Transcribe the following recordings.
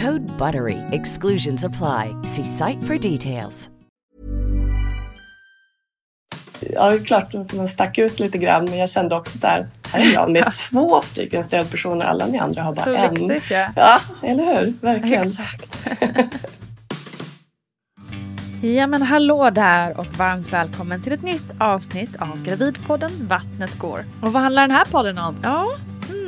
Code BUTTERY. Exclusions apply. See site for details. Ja, det är klart att man stack ut lite grann men jag kände också så här, här är jag med två stycken stödpersoner, alla ni andra har bara Så en. lyxigt, ja. ja, eller hur? Verkligen. Exakt. Ja men hallå där och varmt välkommen till ett nytt avsnitt av Gravidpodden Vattnet går. Och vad handlar den här podden om? Ja,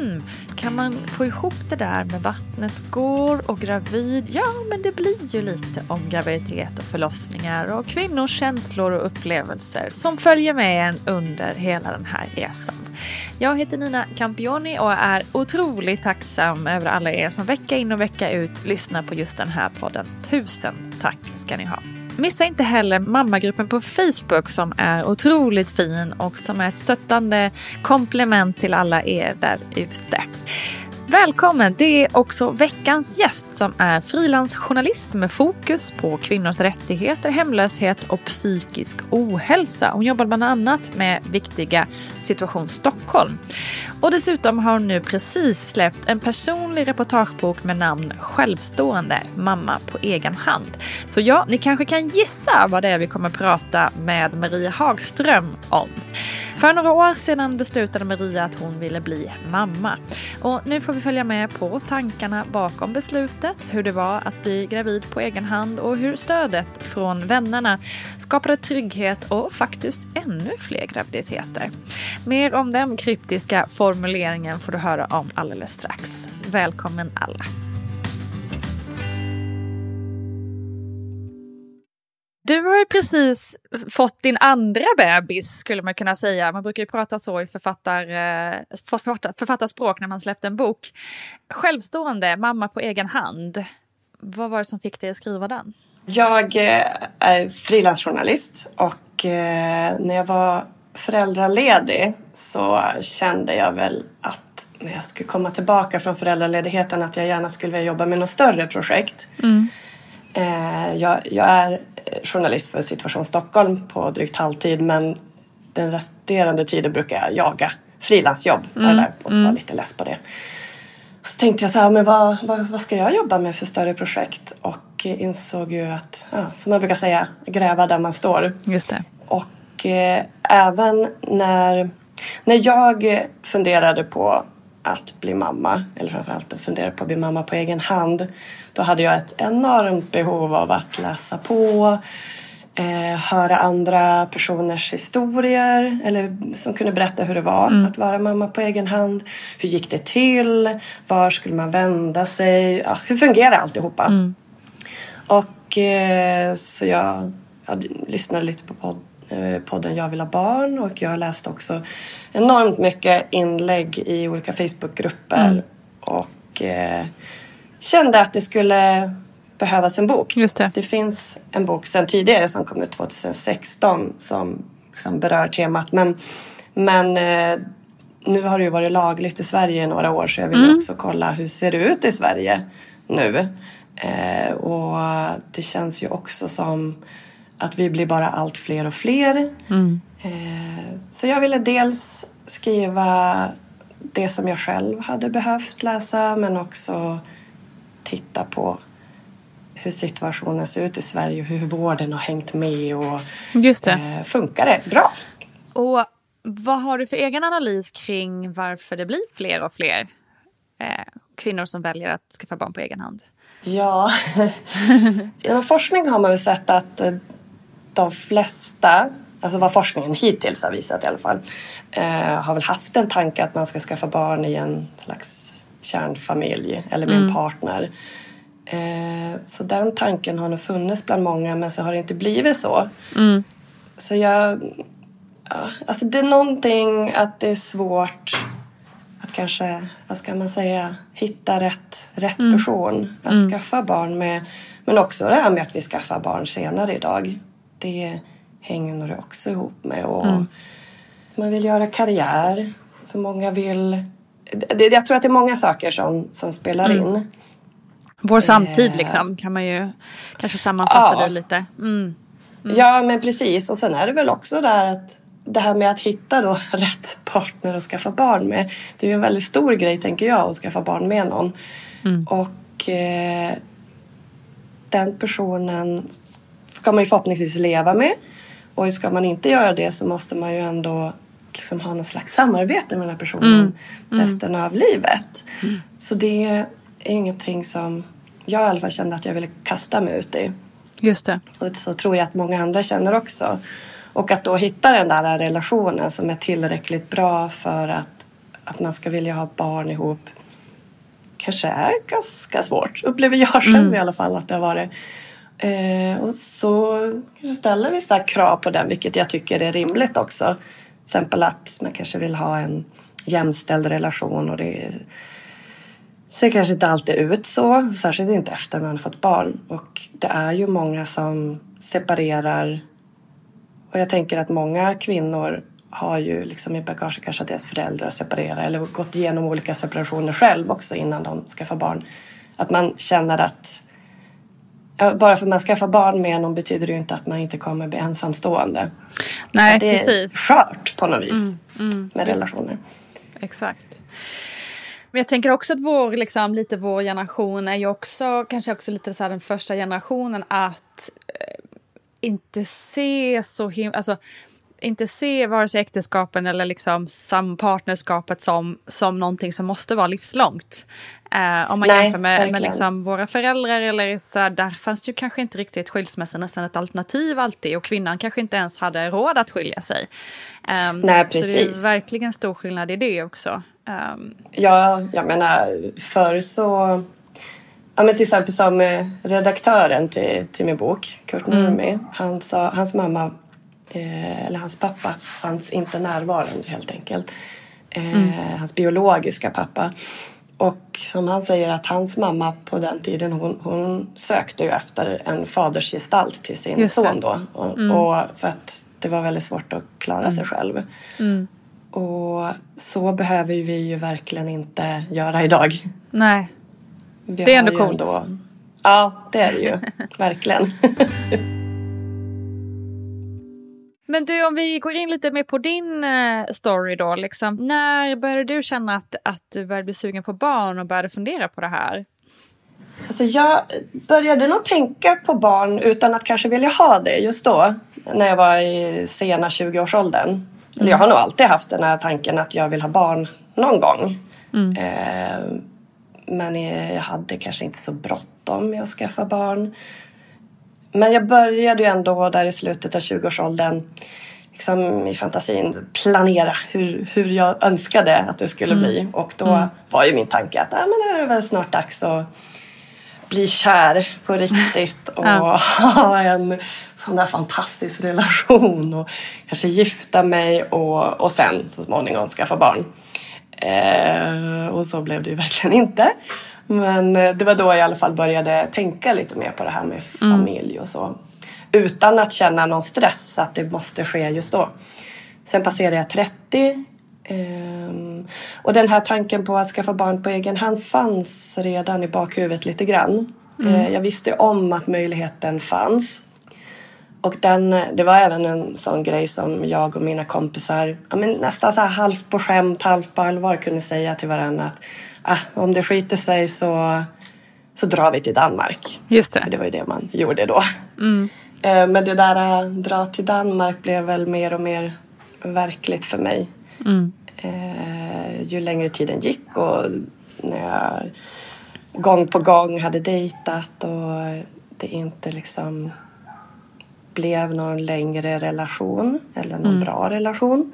hmm, kan man få ihop det där med vattnet går och gravid? Ja, men det blir ju lite om graviditet och förlossningar och kvinnors känslor och upplevelser som följer med en under hela den här resan. Jag heter Nina Campioni och är otroligt tacksam över alla er som vecka in och vecka ut lyssnar på just den här podden. Tusen tack ska ni ha. Missa inte heller mammagruppen på Facebook som är otroligt fin och som är ett stöttande komplement till alla er där ute. Välkommen! Det är också veckans gäst som är frilansjournalist med fokus på kvinnors rättigheter, hemlöshet och psykisk ohälsa. Hon jobbar bland annat med viktiga Situation Stockholm. Och dessutom har hon nu precis släppt en personlig reportagebok med namn Självstående, mamma på egen hand. Så ja, ni kanske kan gissa vad det är vi kommer prata med Maria Hagström om. För några år sedan beslutade Maria att hon ville bli mamma. Och nu får vi följa med på tankarna bakom beslutet, hur det var att bli gravid på egen hand och hur stödet från vännerna skapade trygghet och faktiskt ännu fler graviditeter. Mer om den kryptiska formuleringen får du höra om alldeles strax. Välkommen alla! Du har ju precis fått din andra bebis skulle man kunna säga. Man brukar ju prata så i författar, författar, författarspråk när man släppt en bok. Självstående, mamma på egen hand. Vad var det som fick dig att skriva den? Jag eh, är frilansjournalist och eh, när jag var föräldraledig så kände jag väl att när jag skulle komma tillbaka från föräldraledigheten att jag gärna skulle vilja jobba med något större projekt. Mm. Jag, jag är journalist för Situation Stockholm på drygt halvtid men den resterande tiden brukar jag jaga frilansjobb. Mm. Eller och var lite less på det. så tänkte jag så här, men vad, vad, vad ska jag jobba med för större projekt? Och insåg ju att, ja, som jag brukar säga, gräva där man står. Just det. Och eh, även när, när jag funderade på att bli mamma, eller framförallt funderade på att bli mamma på egen hand, då hade jag ett enormt behov av att läsa på, eh, höra andra personers historier eller som kunde berätta hur det var mm. att vara mamma på egen hand. Hur gick det till? Var skulle man vända sig? Ja, hur fungerar alltihopa? Mm. Och eh, så jag, jag lyssnade lite på podd, podden Jag vill ha barn och jag läste också enormt mycket inlägg i olika Facebookgrupper mm. och eh, kände att det skulle behövas en bok. Just det. det finns en bok sedan tidigare som kom ut 2016 som liksom berör temat. Men, men eh, nu har det ju varit lagligt i Sverige i några år så jag vill mm. också kolla hur ser det ut i Sverige nu. Eh, och det känns ju också som att vi blir bara allt fler och fler. Mm. Eh, så jag ville dels skriva det som jag själv hade behövt läsa men också titta på hur situationen ser ut i Sverige och hur vården har hängt med och Just det. Eh, funkar det bra? Och vad har du för egen analys kring varför det blir fler och fler eh, kvinnor som väljer att skaffa barn på egen hand? Ja, genom forskning har man väl sett att de flesta, alltså vad forskningen hittills har visat i alla fall, eh, har väl haft en tanke att man ska skaffa barn i en slags kärnfamilj eller med mm. en partner. Eh, så den tanken har nog funnits bland många men så har det inte blivit så. Mm. Så jag... Ja, alltså det är någonting att det är svårt att kanske, vad ska man säga, hitta rätt, rätt mm. person att mm. skaffa barn med. Men också det här med att vi skaffar barn senare idag. Det hänger nog också ihop med. Och mm. Man vill göra karriär. Så många vill... Det, jag tror att det är många saker som, som spelar mm. in. Vår samtid liksom kan man ju kanske sammanfatta ja. det lite. Mm. Mm. Ja men precis och sen är det väl också där att det här med att hitta då rätt partner att skaffa barn med. Det är ju en väldigt stor grej tänker jag att skaffa barn med någon. Mm. Och eh, den personen ska man ju förhoppningsvis leva med. Och ska man inte göra det så måste man ju ändå liksom ha någon slags samarbete med den här personen mm. mm. resten av livet. Mm. Så det är ingenting som jag i alla fall kände att jag ville kasta mig ut i. Just det. Och så tror jag att många andra känner också. Och att då hitta den där relationen som är tillräckligt bra för att, att man ska vilja ha barn ihop kanske är ganska svårt. Upplever jag själv mm. i alla fall att det har varit. Eh, och så kanske ställer vissa krav på den, vilket jag tycker är rimligt också. Till exempel att man kanske vill ha en jämställd relation och det ser kanske inte alltid ut så, särskilt inte efter man har fått barn. Och det är ju många som separerar. Och jag tänker att många kvinnor har ju liksom i bagaget kanske att deras föräldrar separerar eller gått igenom olika separationer själv också innan de skaffar barn. Att man känner att bara för att man skaffar barn med någon betyder det ju inte att man inte kommer bli ensamstående. Nej, det är precis. skört på något vis mm, mm, med relationer. Exakt. Men jag tänker också att vår, liksom, lite vår generation är ju också kanske också lite så den första generationen att eh, inte se så himla... Alltså, inte se vare sig äktenskapen eller liksom sampartnerskapet som, som någonting som måste vara livslångt. Eh, om man Nej, jämför med, med liksom våra föräldrar eller så här, där fanns det ju kanske inte riktigt skilsmässa nästan ett alternativ alltid och kvinnan kanske inte ens hade råd att skilja sig. Eh, Nej, precis. Så det är verkligen stor skillnad i det också. Um. Ja, jag menar förr så Ja, men till exempel som eh, redaktören till, till min bok, Kurt Nurmi, mm. han sa, hans mamma eh, eller hans pappa fanns inte närvarande helt enkelt. Eh, mm. Hans biologiska pappa. Och som han säger att hans mamma på den tiden hon, hon sökte ju efter en fadersgestalt till sin son då. Och, mm. och, för att det var väldigt svårt att klara mm. sig själv. Mm. Och så behöver vi ju verkligen inte göra idag. Nej. Vi det är ändå coolt. Ändå, ja, det är det ju. verkligen. Men du, om vi går in lite mer på din eh, story då. Liksom, när började du känna att, att du började bli sugen på barn och började fundera på det här? Alltså jag började nog tänka på barn utan att kanske vilja ha det just då. När jag var i sena 20-årsåldern. Mm. Jag har nog alltid haft den här tanken att jag vill ha barn någon gång. Mm. Eh, men jag hade kanske inte så bråttom med att skaffa barn. Men jag började ju ändå där i slutet av 20-årsåldern liksom i fantasin planera hur, hur jag önskade att det skulle mm. bli. Och då mm. var ju min tanke att ah, men nu är det väl snart dags att bli kär på riktigt och ja. ha en sån där fantastisk relation och kanske gifta mig och, och sen så småningom skaffa barn. Eh, och så blev det ju verkligen inte. Men eh, det var då jag i alla fall började tänka lite mer på det här med mm. familj och så. Utan att känna någon stress att det måste ske just då. Sen passerade jag 30 Um, och den här tanken på att skaffa barn på egen hand fanns redan i bakhuvudet lite grann. Mm. Uh, jag visste om att möjligheten fanns. Och den, det var även en sån grej som jag och mina kompisar ja, men nästan så halvt på skämt, halvt på allvar kunde säga till varandra att ah, om det skiter sig så, så drar vi till Danmark. Just det. För det var ju det man gjorde då. Mm. Uh, men det där uh, dra till Danmark blev väl mer och mer verkligt för mig. Mm eh, ju längre tiden gick och när jag gång på gång hade dejtat och det inte liksom blev någon längre relation eller någon mm. bra relation.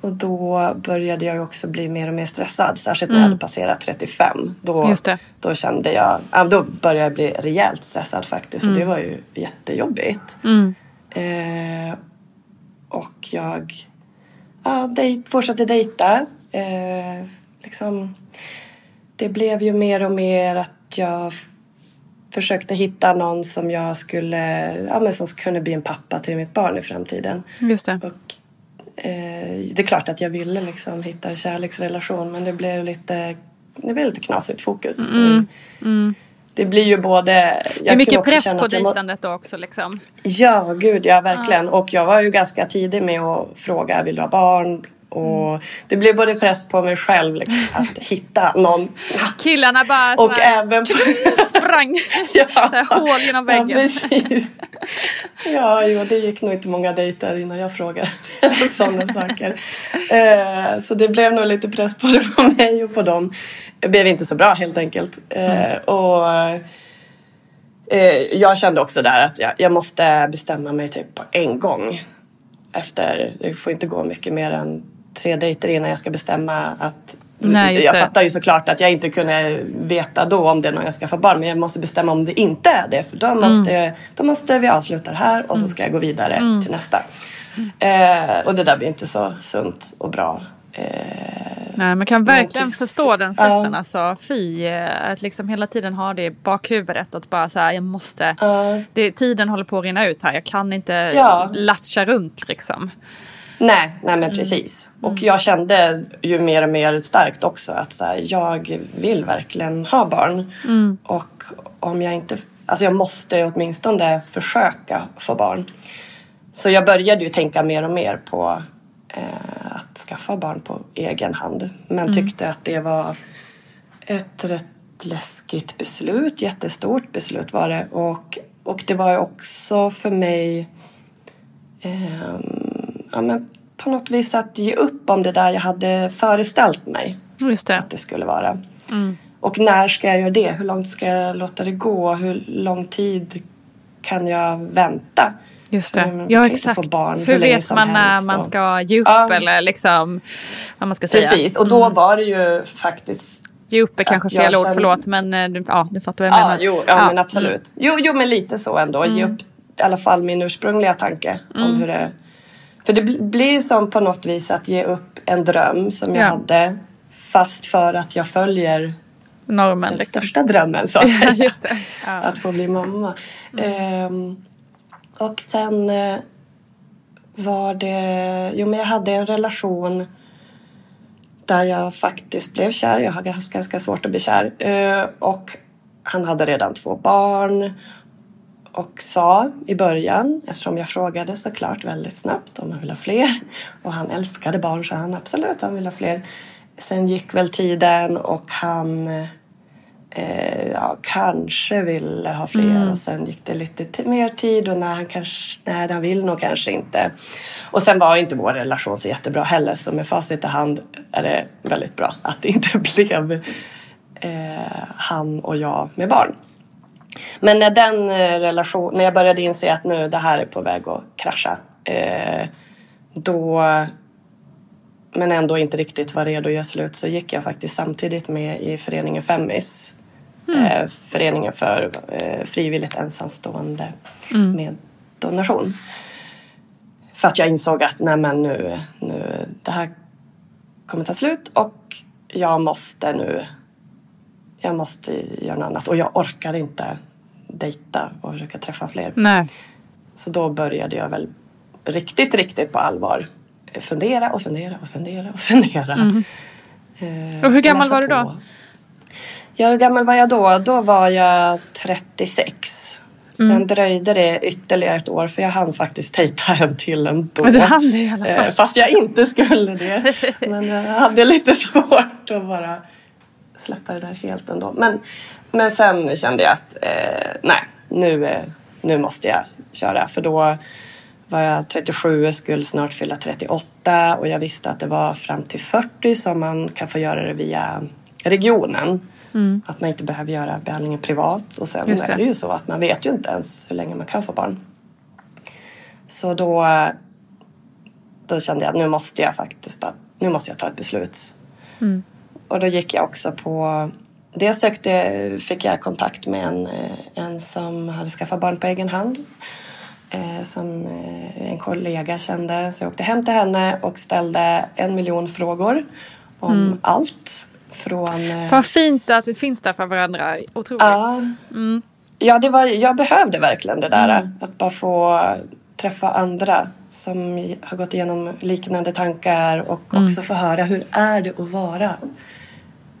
Och då började jag också bli mer och mer stressad, särskilt när jag mm. hade passerat 35. Då, då kände jag, då började jag bli rejält stressad faktiskt mm. och det var ju jättejobbigt. Mm. Eh, och jag ja, dejt, fortsatte dejta. Eh, liksom, det blev ju mer och mer att jag försökte hitta någon som jag skulle, ja men som kunde bli en pappa till mitt barn i framtiden. Just det. Och, eh, det är klart att jag ville liksom hitta en kärleksrelation men det blev lite, det blev lite knasigt fokus. Mm. Mm det blir ju både... det är mycket press på dejtandet då också liksom. Ja, gud ja, verkligen. Ah. Och jag var ju ganska tidig med att fråga, vill du ha barn? Och mm. det blev både press på mig själv liksom, att hitta någon snabbt. Killarna bara och här, även sprang ja, hål genom väggen. Ja, precis. Ja, jo, det gick nog inte många dejter innan jag frågade sådana saker. Uh, så det blev nog lite press både på mig och på dem. Det blev inte så bra helt enkelt. Uh, mm. Och uh, jag kände också där att jag, jag måste bestämma mig typ på en gång efter, det får inte gå mycket mer än tre dejter innan jag ska bestämma att Nej, jag fattar ju såklart att jag inte kunde veta då om det är någon jag ska få barn men jag måste bestämma om det inte är det för då måste, mm. då måste vi avsluta det här och så mm. ska jag gå vidare mm. till nästa. Eh, och det där blir inte så sunt och bra. Eh, Nej, man kan verkligen förstå den stressen. Uh, alltså, fy, eh, att liksom hela tiden ha det i bakhuvudet. Att bara så här, jag måste, uh, det, tiden håller på att rinna ut här. Jag kan inte ja. latcha runt liksom. Nej, nej men mm. precis. Mm. Och jag kände ju mer och mer starkt också att så här, jag vill verkligen ha barn. Mm. Och om jag inte, alltså jag måste åtminstone försöka få barn. Så jag började ju tänka mer och mer på eh, att skaffa barn på egen hand. Men mm. tyckte att det var ett rätt läskigt beslut, jättestort beslut var det. Och, och det var också för mig eh, ja, men på något vis att ge upp om det där jag hade föreställt mig Just det. att det skulle vara. Mm. Och när ska jag göra det? Hur långt ska jag låta det gå? Hur lång tid kan jag vänta? Just det. Ja, exakt. Barn, hur, hur vet man när man ska ge upp ja. eller liksom vad man ska säga? Precis, och då mm. var det ju faktiskt Ge upp är kanske fel ord, förlåt, men eh, ja, du fattar vad jag ja, menar. Jo, ja, ja, men absolut. Mm. Jo, jo, men lite så ändå. Mm. Ge upp i alla fall min ursprungliga tanke om mm. hur det för det blir som på något vis att ge upp en dröm som jag hade fast för att jag följer Normen, den liksom. största drömmen så att säga. ja. Att få bli mamma. Mm. Ehm, och sen eh, var det, jo men jag hade en relation där jag faktiskt blev kär. Jag har haft ganska svårt att bli kär. Ehm, och han hade redan två barn och sa i början, eftersom jag frågade såklart väldigt snabbt om han ville ha fler. Och han älskade barn så han absolut, han ville ha fler. Sen gick väl tiden och han eh, ja, kanske ville ha fler mm. och sen gick det lite mer tid och när han kanske, nej han vill nog kanske inte. Och sen var inte vår relation så jättebra heller så med facit i hand är det väldigt bra att det inte blev eh, han och jag med barn. Men när den eh, relation, när jag började inse att nu det här är på väg att krascha. Eh, då, men ändå inte riktigt var redo att göra slut så gick jag faktiskt samtidigt med i föreningen Femmis. Mm. Eh, föreningen för eh, frivilligt ensamstående mm. med donation. För att jag insåg att nej men nu, nu, det här kommer ta slut och jag måste nu jag måste göra något annat och jag orkar inte dejta och försöka träffa fler. Nej. Så då började jag väl riktigt, riktigt på allvar fundera och fundera och fundera och fundera. Mm. Eh, och hur gammal var du då? På. Ja, hur gammal var jag då? Då var jag 36. Sen mm. dröjde det ytterligare ett år för jag hann faktiskt dejta en till ändå. Men du hann det i alla fall. Eh, fast jag inte skulle det. Men jag hade lite svårt att bara släppa det där helt ändå. Men, men sen kände jag att eh, nej, nu, eh, nu måste jag köra. För då var jag 37 och skulle snart fylla 38 och jag visste att det var fram till 40 som man kan få göra det via regionen. Mm. Att man inte behöver göra behandlingen privat. Och sen det. är det ju så att man vet ju inte ens hur länge man kan få barn. Så då, då kände jag att nu måste jag faktiskt bara, nu måste jag ta ett beslut. Mm. Och då gick jag också på Dels sökte, fick jag kontakt med en, en som hade skaffat barn på egen hand. Eh, som eh, en kollega kände. Så jag åkte hem till henne och ställde en miljon frågor om mm. allt. Från... Eh, Vad fint att vi finns där för varandra. Otroligt. Ja, mm. ja det var, jag behövde verkligen det där. Mm. Att bara få träffa andra som har gått igenom liknande tankar och mm. också få höra hur är det att vara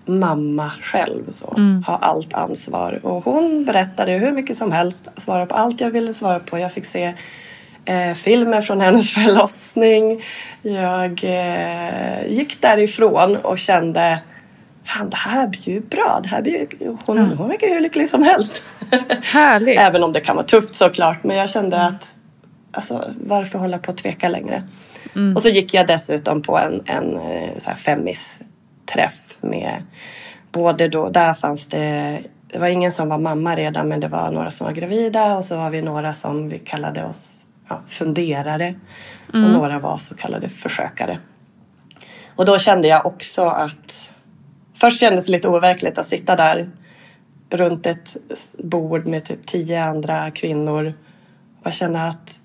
mamma själv. Så, mm. Ha allt ansvar. Och hon berättade hur mycket som helst, svarade på allt jag ville svara på. Jag fick se eh, filmer från hennes förlossning. Jag eh, gick därifrån och kände Fan, det här blir ju bra. Det här blir ju, hon, mm. hon verkar hur lycklig som helst. Härligt. Även om det kan vara tufft såklart. Men jag kände att alltså, varför hålla på att tveka längre? Mm. Och så gick jag dessutom på en, en eh, så här femmis träff med både då, där fanns det, det var ingen som var mamma redan men det var några som var gravida och så var vi några som vi kallade oss ja, funderare mm. och några var så kallade försökare. Och då kände jag också att först kändes det lite overkligt att sitta där runt ett bord med typ tio andra kvinnor och känna att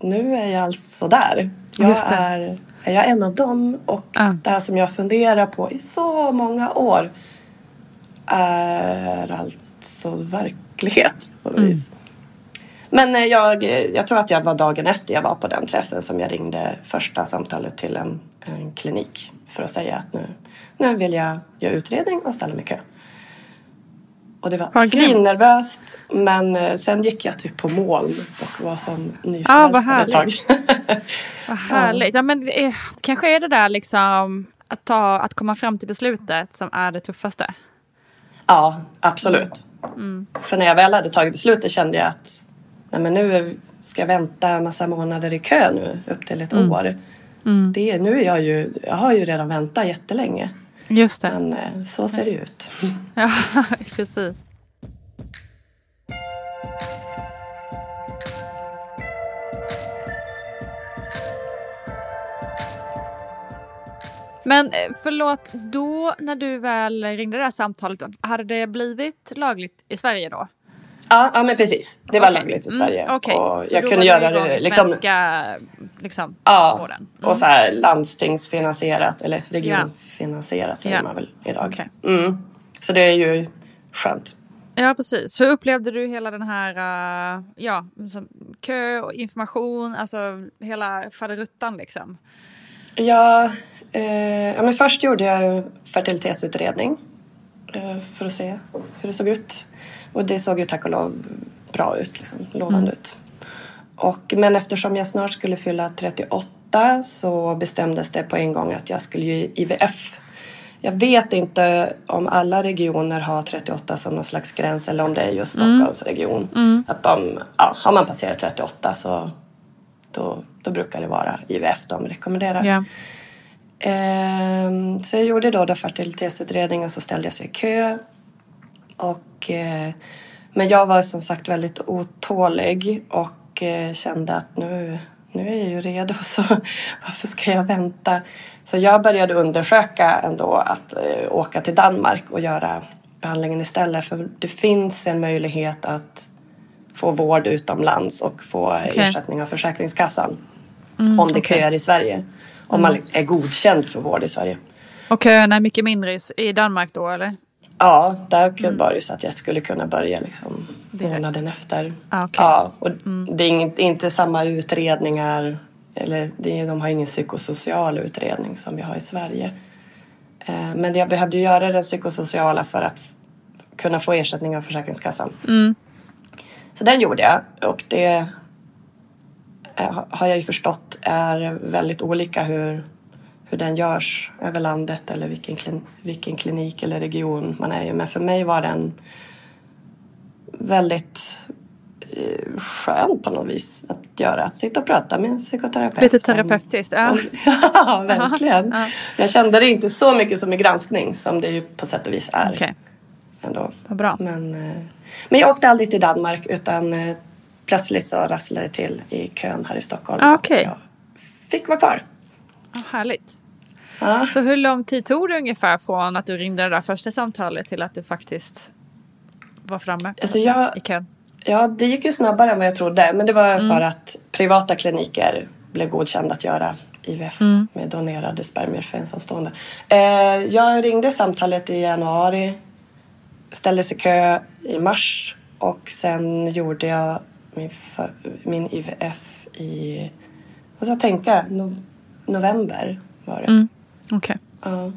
nu är jag alltså där. Jag är är jag en av dem? Och ah. det här som jag funderar på i så många år är alltså verklighet på något mm. vis. Men eh, jag, jag tror att jag var dagen efter jag var på den träffen som jag ringde första samtalet till en, en klinik för att säga att nu, nu vill jag göra utredning och ställa mig i kö. Och det var svinnervöst men eh, sen gick jag typ på moln och var som nyförälskad ah, ett tag. vad härligt. Ja, men är, kanske är det där liksom att, ta, att komma fram till beslutet som är det tuffaste. Ja, absolut. Mm. För när jag väl hade tagit beslutet kände jag att nej men nu ska jag vänta massa månader i kö nu upp till ett mm. år. Mm. Det, nu är jag ju, jag har ju redan väntat jättelänge. Just det. Men eh, så ser det ut. Ja, precis. Men eh, förlåt, då när du väl ringde det här samtalet, hade det blivit lagligt i Sverige då? Ja, ja men precis. Det var okay. lagligt i Sverige. Mm, okay. Och så jag kunde göra det liksom... Svenska, liksom, ja, mm. och så här landstingsfinansierat eller regionfinansierat yeah. säger yeah. man väl idag. Okay. Mm. Så det är ju skönt. Ja, precis. Hur upplevde du hela den här uh, ja, liksom, kö och information, alltså hela faderuttan liksom? Ja, eh, ja men först gjorde jag fertilitetsutredning eh, för att se hur det såg ut. Och det såg ju tack och lov bra ut, liksom, lovande ut. Och, men eftersom jag snart skulle fylla 38 så bestämdes det på en gång att jag skulle ju IVF. Jag vet inte om alla regioner har 38 som någon slags gräns eller om det är just Stockholmsregion. Att de, ja, har man passerat 38 så då, då brukar det vara IVF de rekommenderar. Ja. Ehm, så jag gjorde då, då fertilitetsutredning och så ställde jag sig i kö. Och, eh, men jag var som sagt väldigt otålig och eh, kände att nu, nu är jag ju redo så varför ska jag vänta? Så jag började undersöka ändå att eh, åka till Danmark och göra behandlingen istället. För det finns en möjlighet att få vård utomlands och få ersättning av Försäkringskassan. om det okej. köar i Sverige. Om man är godkänd för vård i Sverige. Och köerna är mycket mindre i Danmark då eller? Ja, där var det så att jag skulle kunna börja liksom månaden efter. Ah, okej. Ja, och det är inget, inte samma utredningar. Eller det de har ingen psykosocial utredning som vi har i Sverige. Eh, Men jag behövde ju göra den psykosociala för att kunna få ersättning av Försäkringskassan. Så den gjorde jag och det eh, har jag ju förstått är väldigt olika hur, hur den görs över landet eller vilken, klin, vilken klinik eller region man är i. Men för mig var den väldigt eh, skön på något vis att göra. Att sitta och prata med en psykoterapeut. Lite terapeutiskt, ja. ja, verkligen. Jag kände det inte så mycket som i granskning som det ju på sätt och vis är. Okej, Ändå. vad bra. Men, eh, men jag åkte aldrig till Danmark utan eh, plötsligt så rasslade det till i kön här i Stockholm. Ah, och okej. Jag fick vara kvar. Härligt. Ja. Så hur lång tid tog det ungefär från att du ringde det där första samtalet till att du faktiskt var framme Alltså jag- i kön? Ja, det gick ju snabbare än vad jag trodde. Men det var för att privata kliniker blev godkända att göra IVF med donerade spermier för ensamstående. Eh, jag ringde samtalet i januari, ställde sig i kö i mars och sen gjorde jag min, min IVF i, vad ska jag tänka, no, november var det. Okej. Ja.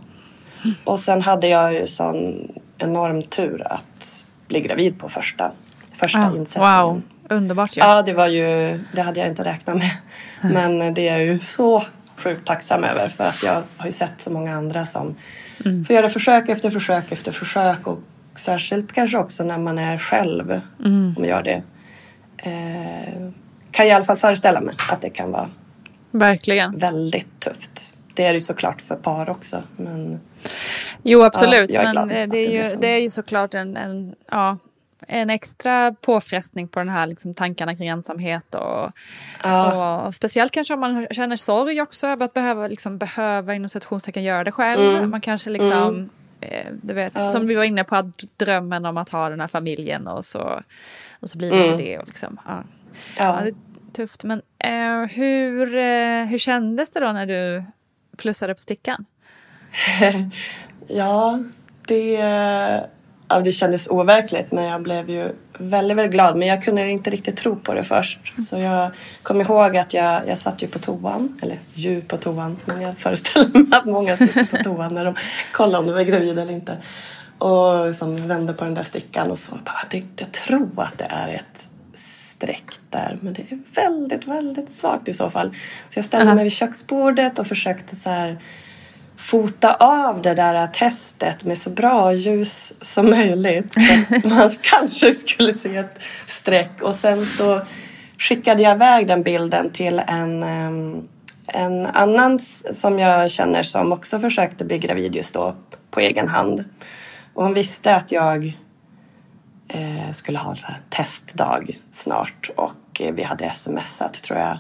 Och sen hade jag ju sån enorm tur att bli gravid på första, första Ah, insättningen. wow, underbart ju. Ja, det var ju, det hade jag inte räknat med. Men det är jag ju så sjukt tacksam över för att jag har ju sett så många andra som Mm. får göra försök efter försök efter försök och särskilt kanske också när man är själv Mm. om man gör det. Eh, kan jag i alla fall föreställa mig att det kan vara Verkligen. väldigt tufft. Det är det ju såklart för par också. Men Jo, absolut. Ja, är men det är, det ju, blev så. det är ju såklart en, en, ja, en extra påfrestning på den här liksom, tankarna kring ensamhet. Och, Ja. och speciellt kanske om man känner sorg också över att behöva, liksom, behöva inom citationstecken göra det själv. Mm. Man kanske liksom, eh, du vet, som vi var inne på, att drömmen om att ha den här familjen och så, och så blir det inte det. Och liksom, ja. Ja, ja. är tufft. Men eh, hur, eh, hur kändes det då när du plussade på stickan? Ja, det, ja, det kändes overkligt men jag blev ju väldigt, väldigt glad. Men jag kunde inte riktigt tro på det först. Så jag kom ihåg att jag, jag satt ju på toan, eller ju på toan, men jag föreställer mig att många sitter på toan när de kollar om du är gravid eller inte. Och som vände på den där stickan och så bara, det, jag tror att det är ett streck där men det är väldigt, väldigt svagt i så fall. Så jag ställde mig vid köksbordet och försökte så här fota av det där testet med så bra ljus som möjligt. Så att man kanske skulle se ett streck. Och sen så skickade jag iväg den bilden till en, em, en annan som jag känner som också försökte bli gravid just då på egen hand. Och hon visste att jag skulle ha en så testdag snart och eh, vi hade smsat tror jag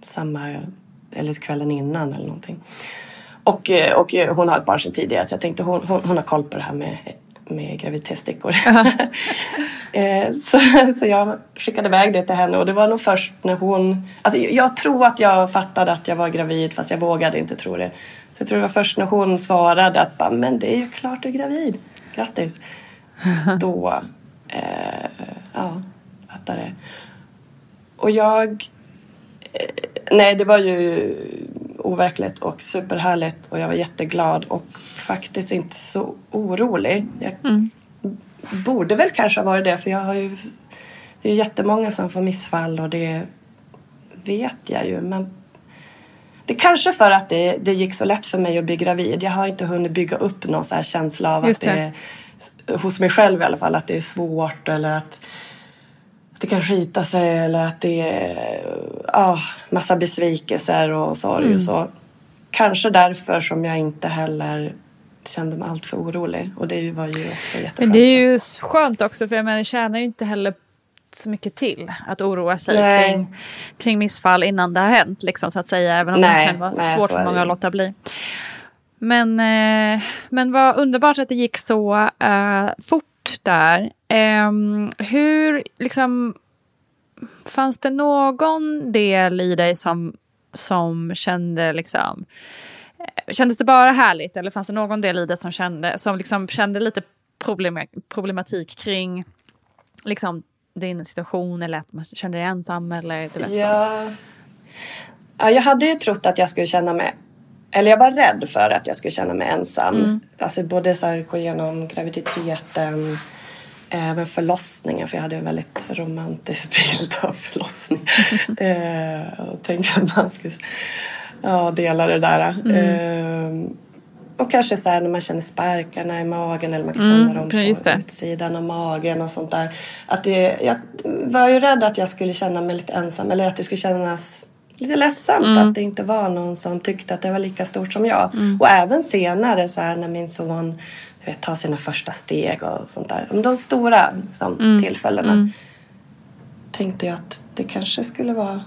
samma, eller kvällen innan eller någonting. Och, eh, och eh, hon har ett barn sedan tidigare så jag tänkte hon, hon, hon har koll på det här med, med graviditetsstickor. Eh, så, så jag skickade iväg det till henne och det var nog först när hon... Alltså jag tror att jag fattade att jag var gravid fast jag vågade inte tro det. Så jag tror det var först när hon svarade att men det är ju klart du är gravid. Grattis. Då, eh, ja, fattade det. Och jag... Eh, nej, det var ju overkligt och superhärligt och jag var jätteglad och faktiskt inte så orolig. Jag borde väl kanske ha varit det för jag har ju det är jättemånga som får missfall och det vet jag ju. Men det kanske för att det, det gick så lätt för mig att bli gravid. Jag har inte hunnit bygga upp någon så känsla av Just att det. det hos mig själv i alla fall, att det är svårt eller att det kan skita sig eller att det är ja, massa besvikelser och sorg Mm. och så. Kanske därför som jag inte heller kände mig alltför orolig. Och det var ju också jätteskönt. Men det är ju skönt också för jag menar, det tjänar ju inte heller så mycket till att oroa sig Nej. kring, kring missfall innan det har hänt. Liksom, så att säga, även om Nej, det kan vara nej, svårt för många att låta bli. Men, eh, men vad underbart att det gick så eh, fort där. Eh, hur, liksom, fanns det någon del i dig som, som kände liksom eh, Kändes det bara härligt eller fanns det någon del i det som kände, som liksom kände lite problem, problematik kring liksom, din situation eller att man kände dig ensam eller det. Ja. ja, jag hade ju trott att jag skulle känna mig eller jag var rädd för att jag skulle känna mig ensam. Mm. Alltså både så här, gå igenom graviditeten, även förlossningen. För jag hade en väldigt romantisk bild av förlossning. eh, och tänkte att man skulle ja, dela det där. Mm. Eh, och kanske så här när man känner sparkarna i magen eller man kan Mm, känna dem på utsidan av magen och sånt där. Att det, jag var ju rädd att jag skulle känna mig lite ensam eller att det skulle kännas lite ledsamt Mm. att det inte var någon som tyckte att det var lika stort som jag. Och även senare så här när min son vet, tar sina första steg och sånt där. De stora liksom, Mm. tillfällena tänkte jag att det kanske skulle vara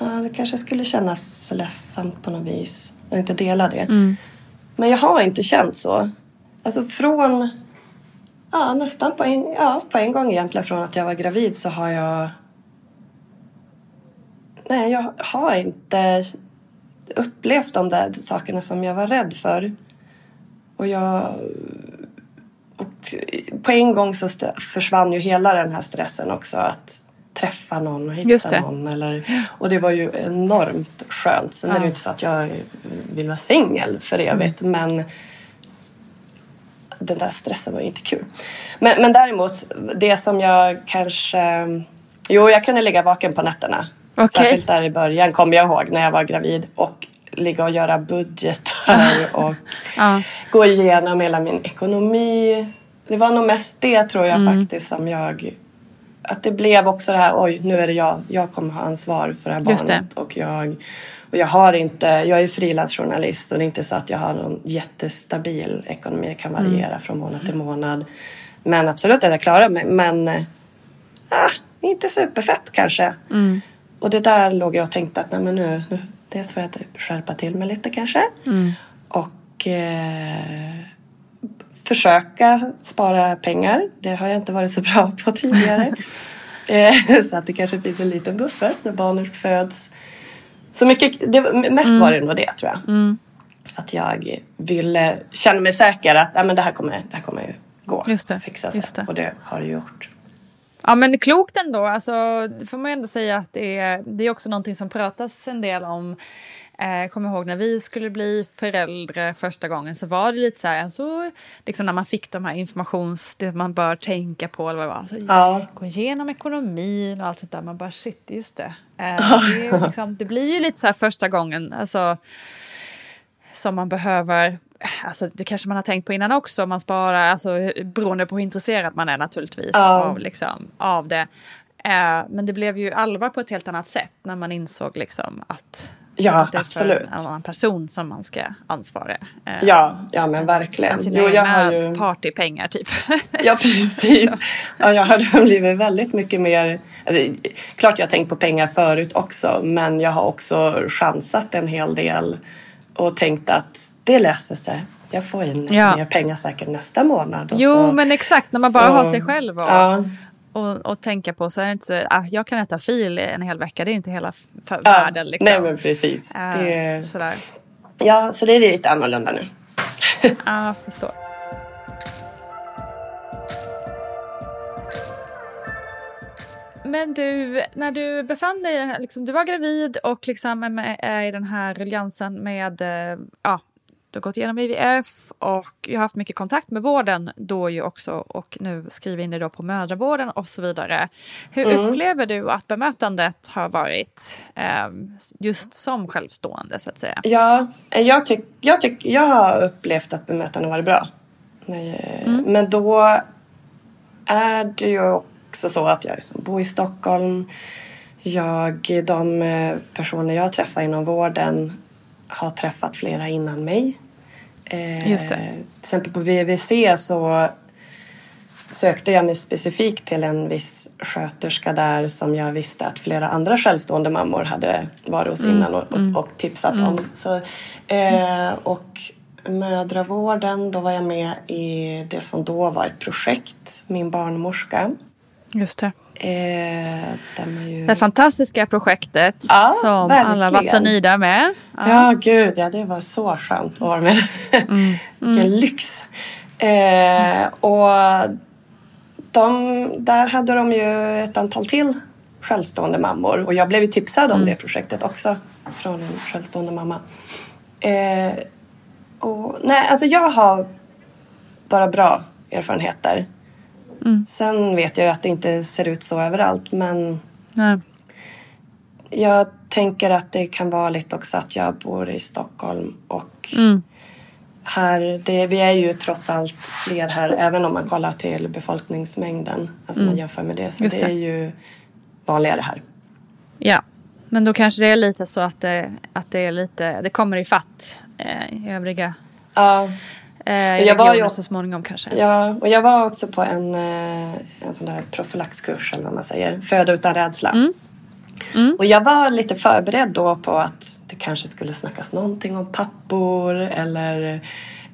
Ja, det kanske skulle kännas ledsamt på något vis att inte dela det. Mm. Men jag har inte känt så. Alltså från ja, nästan på en, ja, på en gång egentligen från att jag var gravid så har jag Nej, jag har inte upplevt de där sakerna som jag var rädd för. Och jag... Och på en gång så försvann ju hela den här stressen också. Att träffa någon och hitta någon. Eller, och det var ju enormt skönt. Sen är det Ja. ju inte så att jag vill vara singel för evigt. Men den där stressen var ju inte kul. Men, men däremot, det som jag kanske... Jo, jag kunde ligga vaken på nätterna. Okej. Särskilt där i början kommer jag ihåg när jag var gravid. Och ligga och göra budgetar och Ja. gå igenom hela min ekonomi. Det var nog mest det tror jag faktiskt som jag... Att det blev också det här, oj nu är det jag, jag kommer ha ansvar för det här Just det. barnet. Och jag, och jag har inte, jag är frilansjournalist och det är inte så att jag har någon jättestabil ekonomi. Jag kan variera från månad till månad. Men absolut att jag klarar mig. Men eh, ah, inte superfett kanske. Och det där låg jag och tänkte att nej, men nu, nu det får jag typ skärpa till mig lite kanske. Och eh, försöka spara pengar. Det har jag inte varit så bra på tidigare. eh, så att det kanske finns en liten buffert när barnet föds. Så mycket, det, mest var det nog det tror jag. Att jag ville känna mig säker att ja, men det, här kommer, det här kommer ju gå. Just det, Fixa sig. Och det har det gjort. Ja men klokt ändå, alltså, det får man ändå säga att det är, det är också någonting som pratas en del om. Eh, kommer ihåg när vi skulle bli föräldrar första gången så var det lite så här, alltså, liksom när man fick de här informations, det man bör tänka på eller vad det var. Alltså, Ja. Gå igenom ekonomin och allt sånt där, man bara shit, just det. Eh, det, liksom, det blir ju lite så här första gången, alltså som man behöver, alltså det kanske man har tänkt på innan också, man sparar, alltså beroende på hur intresserad man är naturligtvis Ja. av, liksom, av det. Eh, men det blev ju allvar på ett helt annat sätt när man insåg liksom att, Ja, att det är absolut. för en annan person som man ska ansvara. Eh, Ja, ja men verkligen. än sina Jo, jag har ju... partypengar typ. Ja, precis. Ja, jag har blivit väldigt mycket mer... Alltså, klart jag har tänkt på pengar förut också men jag har också chansat en hel del och tänkt att det löser sig. Jag får in lite Ja. mer pengar säkert nästa månad. jo så- men exakt, när man bara så- har sig själv och, Ja. och, och tänka på så är det inte så, ah, jag kan äta fil en hel vecka, det är inte hela Ja, världen liksom. Nej men precis. Eh, Det, Sådär. ja, så det är lite annorlunda nu. Ja, jag förstår. Men du, när du befann dig, i den här- liksom, du var gravid och liksom är i den här ruljansen med, eh, ja, du har gått igenom IVF och jag har haft mycket kontakt med vården då ju också och nu skriver in dig då på mödravården och så vidare. Hur Mm. upplever du att bemötandet har varit eh, just som självstående så att säga? Ja, jag, tyck, jag, tyck, jag har upplevt att bemötandet varit bra. Nej, Men då är det ju också så att jag liksom bor i Stockholm. Jag, de personer jag träffar inom vården har träffat flera innan mig. Eh, Just det. Till exempel på VVC så sökte jag mig specifikt till en viss sköterska där som jag visste att flera andra självstående mammor hade varit hos innan och, och, och tipsat om. Så, eh, och mödravården, då var jag med i det som då var ett projekt, Min barnmorska. Just det. Eh, ju... Det fantastiska projektet Ja, som alla varit så verkligen. nöjda med. Ja, gud, ja, det var så skönt att vara med. Vilken lyx. Eh, och de, där hade de ju ett antal till självstående mammor och jag blev ju tipsad om det projektet också från en självstående mamma. Eh, och, nej, alltså jag har bara bra erfarenheter. Sen vet jag ju att det inte ser ut så överallt men Nej. jag tänker att det kan vara lite också att jag bor i Stockholm och Mm. här, det, vi är ju trots allt fler här även om man kollar till befolkningsmängden. Alltså man jämför med det. Så Mm. Just det är det. ju vanligare här. Ja, men då kanske det är lite så att det, att det är lite, det kommer i fatt eh, i övriga Ja, eh, jag var ju- så småningom kanske. ja, och jag var också på en, eh, en sån där profylaxkurs eller vad man säger. Föda utan rädsla. Mm. Och jag var lite förberedd då på att det kanske skulle snackas någonting om pappor eller,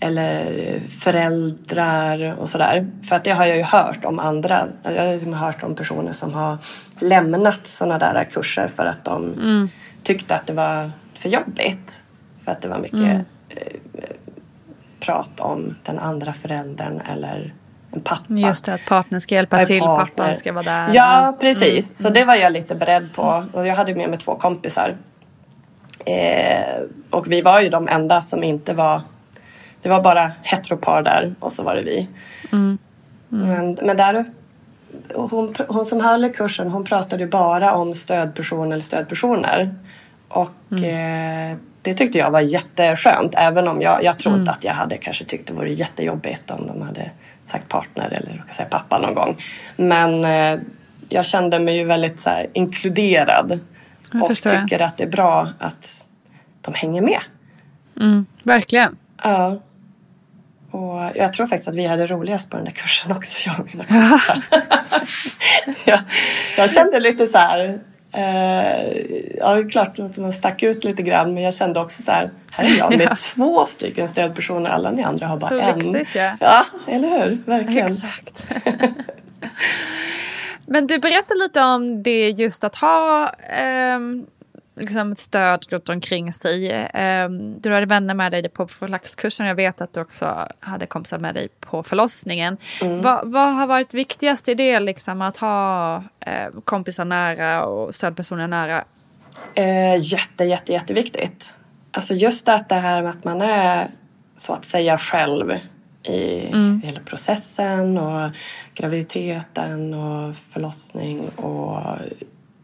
eller föräldrar och sådär. För att det har jag ju hört om andra. Jag har ju hört om personer som har lämnat sådana där kurser för att de Mm. tyckte att det var för jobbigt. För att det var mycket Mm. Prat om den andra föräldern eller en pappa. Just det, att partnern ska hjälpa En till, partner. pappan ska vara där. Ja, precis. Mm. Så det var jag lite beredd på. Och jag hade med mig två kompisar. Eh, och vi var ju de enda som inte var... Det var bara heteropar där och så var det vi. Mm. Men, men där hon, hon som höll kursen hon pratade ju bara om stödperson eller stödpersoner. Och Mm. eh, det tyckte jag var jätteskönt. Även om jag, jag tror Mm. att jag hade kanske tyckt det vore jättejobbigt om de hade sagt partner eller jag säga pappa någon gång. Men eh, jag kände mig ju väldigt så här, inkluderad. Jag och tycker att det är bra att de hänger med. Mm, verkligen. Ja. Och jag tror faktiskt att vi hade roligast på den där kursen också, jag och mina kompisar. jag, jag kände lite så här... Eh, ja, det är klart att man stack ut lite grann men jag kände också så här, här är jag med Ja. två stycken stödpersoner, alla ni andra har bara Så en. lyxigt, ja. Ja, eller hur? Verkligen. Exakt. Men du berättar lite om det just att ha ehm, liksom ett stöd runt omkring sig. Ehm, du hade vänner med dig på profylaxkursen. Jag vet att du också hade kompisar med dig på förlossningen. Mm. Vad, vad har varit viktigast i det, liksom, att ha eh, kompisar nära och stödpersoner nära? Eh, jätte, jätte, jätteviktigt. Alltså just att det här med att man är så att säga själv i hela processen och graviditeten och förlossning och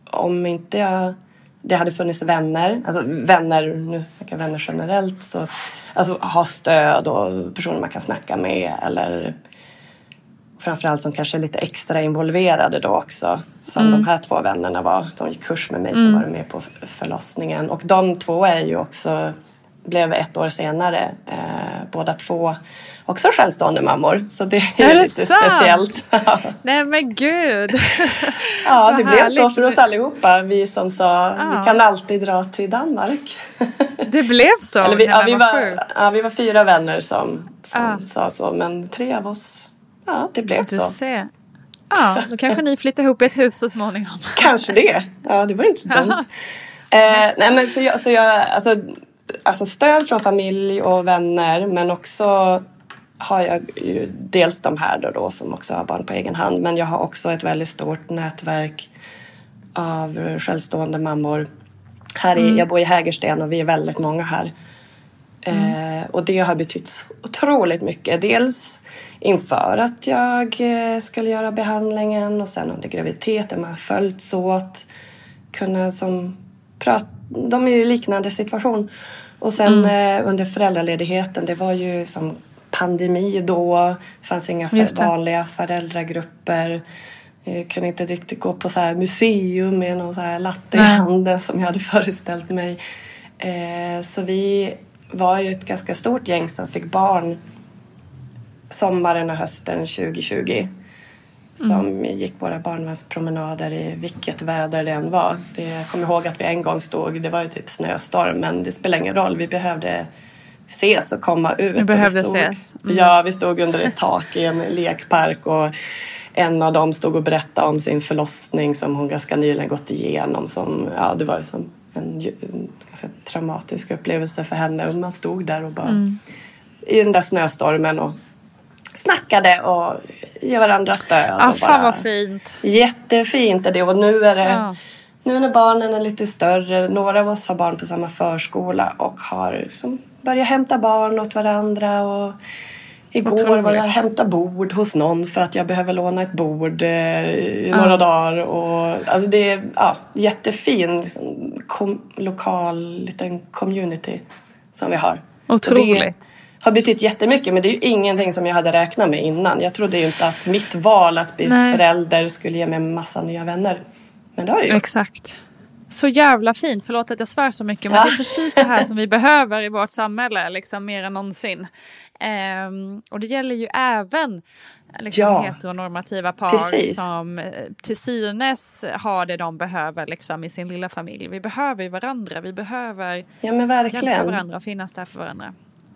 om inte jag det hade funnits vänner, alltså vänner, nu snackar jag vänner generellt, så alltså ha stöd och personer man kan snacka med eller framförallt som kanske är lite extra involverade då också. Som de här två vännerna var. De gick kurs med mig som var med på förlossningen. Och de två är ju också, blev ett år senare, eh, båda två också självstående mammor. Så det är, Är det lite sant? speciellt. Nej men gud! ja, det blev så för oss allihopa. Vi som sa, Ja. vi kan alltid dra till Danmark. Det blev så? Eller vi, ja, vi, var, ja, vi var fyra vänner som, som Ja. sa så. Men tre av oss, ja det blev Du så. ser. Ja, då kanske ni flyttar ihop i ett hus så småningom. Kanske det. Ja, det var inte så dumt. Eh, nej, men så jag, så jag alltså, alltså stöd från familj och vänner men också har jag ju dels de här då, då som också har barn på egen hand men jag har också ett väldigt stort nätverk av självstående mammor. Här i, Jag bor i Hägersten och vi är väldigt många här. Eh, och det har betytt otroligt mycket. Dels inför att jag eh, skulle göra behandlingen och sen under graviditeten. Man har följts åt. Kunna som prata. De är ju i liknande situation. Och sen eh, under föräldraledigheten, det var ju som pandemi då. Fanns inga det. vanliga föräldragrupper. Jag kunde inte riktigt gå på så här museum med någon så här latte i handen som jag hade föreställt mig. Eh, så vi var ju ett ganska stort gäng som fick barn sommaren och hösten 2020. Som gick våra barnvagnspromenader i vilket väder det än var. Det, jag kommer ihåg att vi en gång stod, det var ju typ snöstorm men det spelar ingen roll, vi behövde ses och komma ut. Och behövde vi stod, ses. Mm. Ja, vi stod under ett tak i en lekpark och en av dem stod och berättade om sin förlossning som hon ganska nyligen gått igenom. Som, ja, det var som en, en ganska traumatisk upplevelse för henne. Och man stod där och bara Mm. i den där snöstormen och snackade och ge varandra stöd. Ah, och fan bara- vad fint. Jättefint är det och nu är det Ja. nu när barnen är lite större, några av oss har barn på samma förskola och har liksom börjat hämta barn åt varandra och igår Otroligt. var jag och hämtade bord hos någon för att jag behöver låna ett bord eh, i Ja. några dagar och alltså det är ja, jättefin liksom, kom, lokal liten community som vi har. Och det- Otroligt. har betytt jättemycket men det är ju ingenting som jag hade räknat med innan. Jag trodde ju inte att mitt val att bli Nej. förälder skulle ge mig massa nya vänner. Men det har det gjort. Exakt. Så jävla fint. Förlåt att jag svär så mycket. Men Ja. det är precis det här som vi behöver i vårt samhälle. Liksom mer än någonsin. Ehm, och det gäller ju även liksom, Ja. heteronormativa par Precis. som eh, till synes har det de behöver liksom, i sin lilla familj. Vi behöver ju varandra. Vi behöver Ja men hjälpa verkligen. varandra och finnas där för varandra.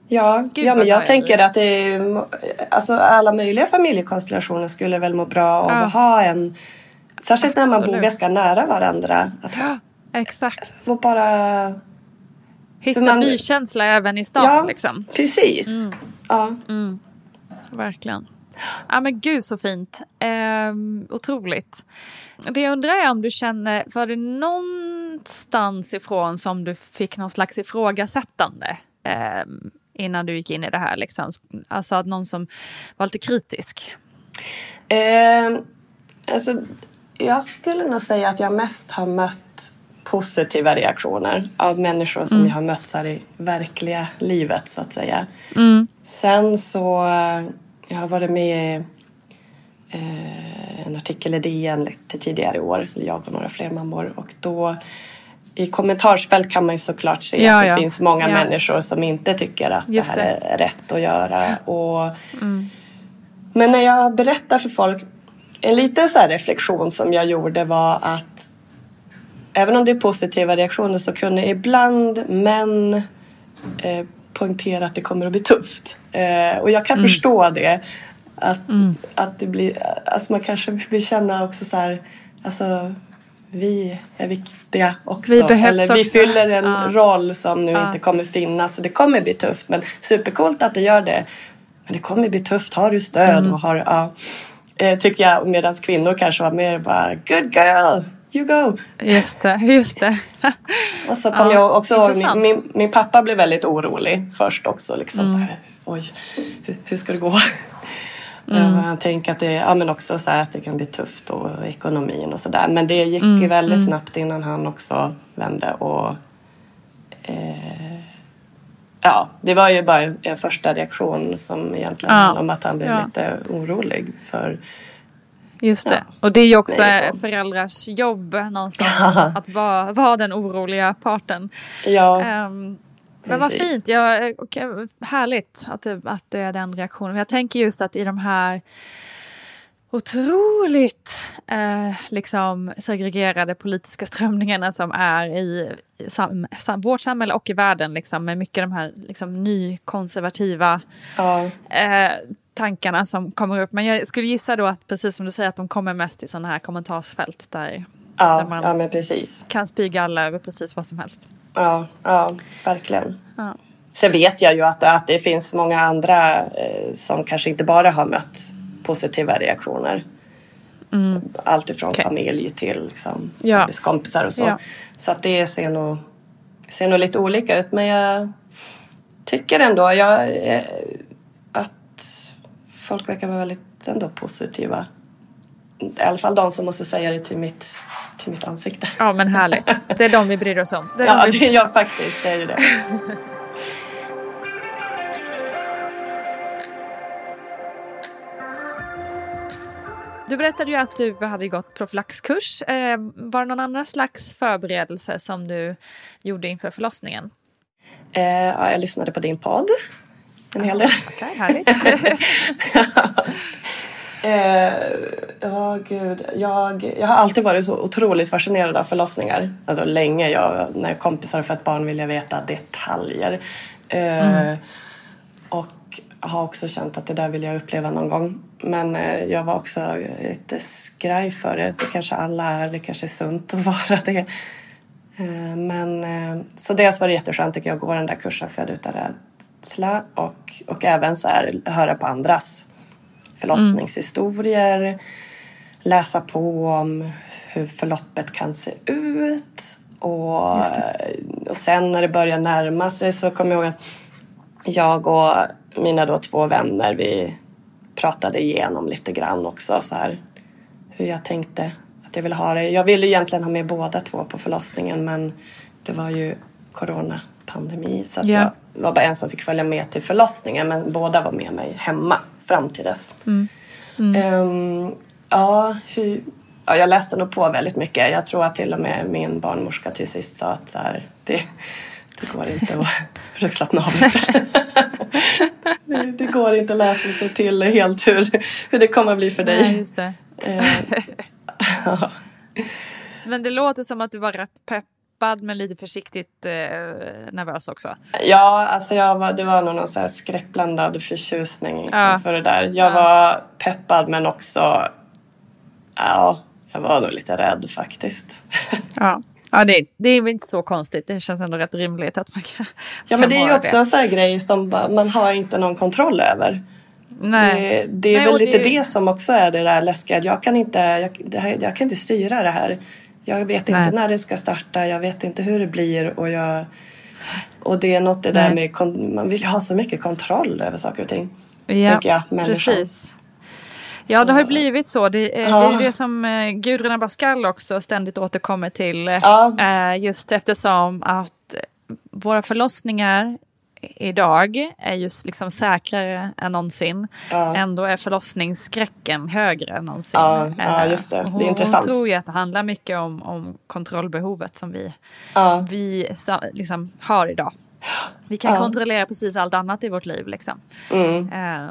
Ja, Gud, ja men jag tänker att det är, alltså alla möjliga familjekonstellationer skulle väl må bra av Ja. att ha en Särskilt när man bor ganska nära varandra. Att Ja, exakt. få bara... Hitta man- bykänsla även i stan. Ja, Liksom. precis. Mm. Ja. Verkligen. Ja men gud så fint. Ehm, otroligt. Det jag undrar är om du känner, var det någonstans ifrån som du fick någon slags ifrågasättande ehm, innan du gick in i det här? Liksom? Alltså att någon som var lite kritisk. Eh, alltså, jag skulle nog säga att jag mest har mött positiva reaktioner av människor som jag har mött här i verkliga livet så att säga. Sen så, jag har varit med i eh, en artikel i DN lite tidigare i år, jag och några fler mammor och då i kommentarsfält kan man ju såklart se Ja, att det ja. finns många Ja. människor som inte tycker att Just det här det. är rätt att göra. Och, men när jag berättar för folk, en liten så reflektion som jag gjorde var att även om det är positiva reaktioner så kunde ibland män eh, poängtera att det kommer att bli tufft. Eh, och jag kan förstå det. Att, att, det blir, att man kanske vill känna också så här, alltså vi är viktiga också. Vi behövs Eller vi också. fyller en Ja. roll som nu Ja. inte kommer finnas. Så det kommer bli tufft. Men supercoolt att det gör det. Men det kommer bli tufft. Har du stöd? Mm. Och har, ja, eh, tycker jag. Medan kvinnor kanske var mer bara good girl. You go. Just det, just det. Och så kom Ja, jag också ihåg, min, min, pappa blev väldigt orolig först också. Liksom så här, oj, hur, hur ska det gå? Mm. Han tänker att det, ja, men också så här, att det kan bli tufft och ekonomin och sådär. Men det gick ju väldigt snabbt innan han också vände. Och, eh, ja, det var ju bara en, första reaktion som egentligen Ja. om att han blev Ja. lite orolig. för Just det. Ja. Och det är ju också Det föräldrars jobb någonstans. Att vara, vara den oroliga parten. Ja, Ehm, men vad fint, ja, och, eh, härligt att det, att det är den reaktionen. Jag tänker just att i de här otroligt eh, liksom segregerade politiska strömningarna som är i sam, sam, vårt samhälle och i världen liksom, med mycket de här liksom, nykonservativa ja, eh, tankarna som kommer upp. Men jag skulle gissa då att precis som du säger att de kommer mest i sådana här kommentarsfält där, där ja, man ja, kan spy alla över precis vad som helst. Ja, ja verkligen. Ja. Sen vet jag ju att, att det finns många andra eh, som kanske inte bara har mött positiva reaktioner. Allt ifrån Mm. Okej. familj till liksom, Ja. arbetskompisar och så. Ja. Så att det ser nog, ser nog lite olika ut. Men jag, tycker ändå jag, eh, att folk verkar vara väldigt ändå positiva. I alla fall de som måste säga det till mitt, till mitt ansikte. Ja men härligt. Det är de vi bryr oss om. Det är Ja, de vi... det är jag faktiskt. Det är ju det. Du berättade ju att du hade gått profylaxkurs. Eh, var det någon annan slags förberedelse som du gjorde inför förlossningen? Eh, ja, jag lyssnade på din podd en hel del. Okej, härligt. Eh, Ja, gud. Jag, jag har alltid varit så otroligt fascinerad av förlossningar. Alltså länge. Jag, när kompisar har fött barn vill jag veta detaljer. Och har också känt att det där vill jag uppleva någon gång. Men eh, jag var också lite skraj för det. Det kanske alla är. Det kanske är sunt att vara det. Eh, Men eh, så dels var det jätteskönt tycker jag att gå den där kursen för jag hade utan rädsla och, och även så här höra på andras förlossningshistorier. Läsa på om hur förloppet kan se ut. Och, och sen när det börjar närma sig så kommer jag ihåg att jag och mina då två vänner vi pratade igenom lite grann också så här hur jag tänkte att jag ville ha det. Jag ville egentligen ha med båda två på förlossningen men det var ju coronapandemi så att Ja. jag var bara en som fick följa med till förlossningen men båda var med mig hemma fram till dess. Ehm, ja, hur, ja, jag läste nog på väldigt mycket. Jag tror att till och med min barnmorska till sist sa att så här, det, det går inte att försöka slappna av lite. det, det går inte att läsa sig till helt hur, hur det kommer att bli för dig. Nej, just det. Ja. Men det låter som att du var rätt peppad men lite försiktigt eh, nervös också. Ja, alltså jag var, det var nog någon så här skräckblandad förtjusning Ja. för det där. Jag var peppad men också, ja, jag var nog lite rädd faktiskt. Ja, ja det, det är väl inte så konstigt. Det känns ändå rätt rimligt att man kan Ja, men det är ju också en sån här grej som man har inte någon kontroll över. Nej. Det, det är Nej, väl lite det- det som också är det där läskiga. Jag kan inte, jag, det här, jag kan inte styra det här. Jag vet inte Nej. när det ska starta, jag vet inte hur det blir och jag... Och det är något det där med, man vill ha så mycket kontroll över saker och ting. Ja, jag, precis. Ja, det har ju blivit så. Det, eh, Ja. det är det som eh, Gudrun Abascal också ständigt återkommer till. eh, Ja. Just eftersom att våra förlossningar idag är just liksom säkrare än någonsin. Ja. Ändå är förlossningsskräcken högre än någonsin. Ja, ja, just det. Det är hon, intressant. Hon tror ju att det handlar mycket om, om kontrollbehovet som vi, Ja, vi liksom har idag. Vi kan kontrollera precis allt annat i vårt liv. Liksom. mm, Eh,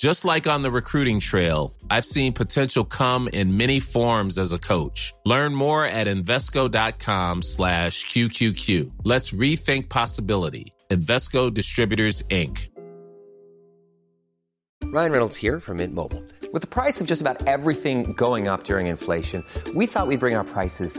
Just like on the recruiting trail, I've seen potential come in many forms as a coach. Learn more at Invesco.com slash QQQ. Let's rethink possibility. Invesco Distributors, Inc. Ryan Reynolds here from Mint Mobile. With the price of just about everything going up during inflation, we thought we'd bring our prices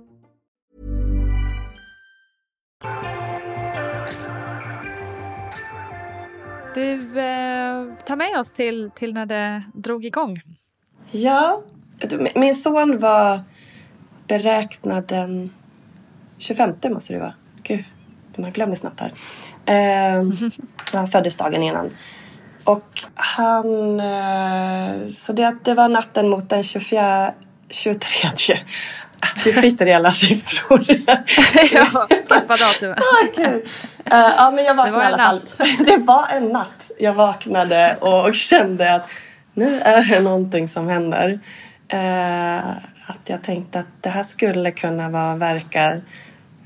Du, eh, ta med oss till, till när det drog igång. Ja, min son var beräknad den 25 måste det vara. Gud, man glömmer snabbt här. Eh, han föddes dagen innan. Och han... Eh, så det, det var natten mot den 24, 23. Vi skiter i alla siffror. ja, skippa datumet. ah, kul. Uh, ja, men jag vaknade i alla fall. det var en natt. Jag vaknade och kände att nu är det någonting som händer. Uh, att jag tänkte att det här skulle kunna vara verkar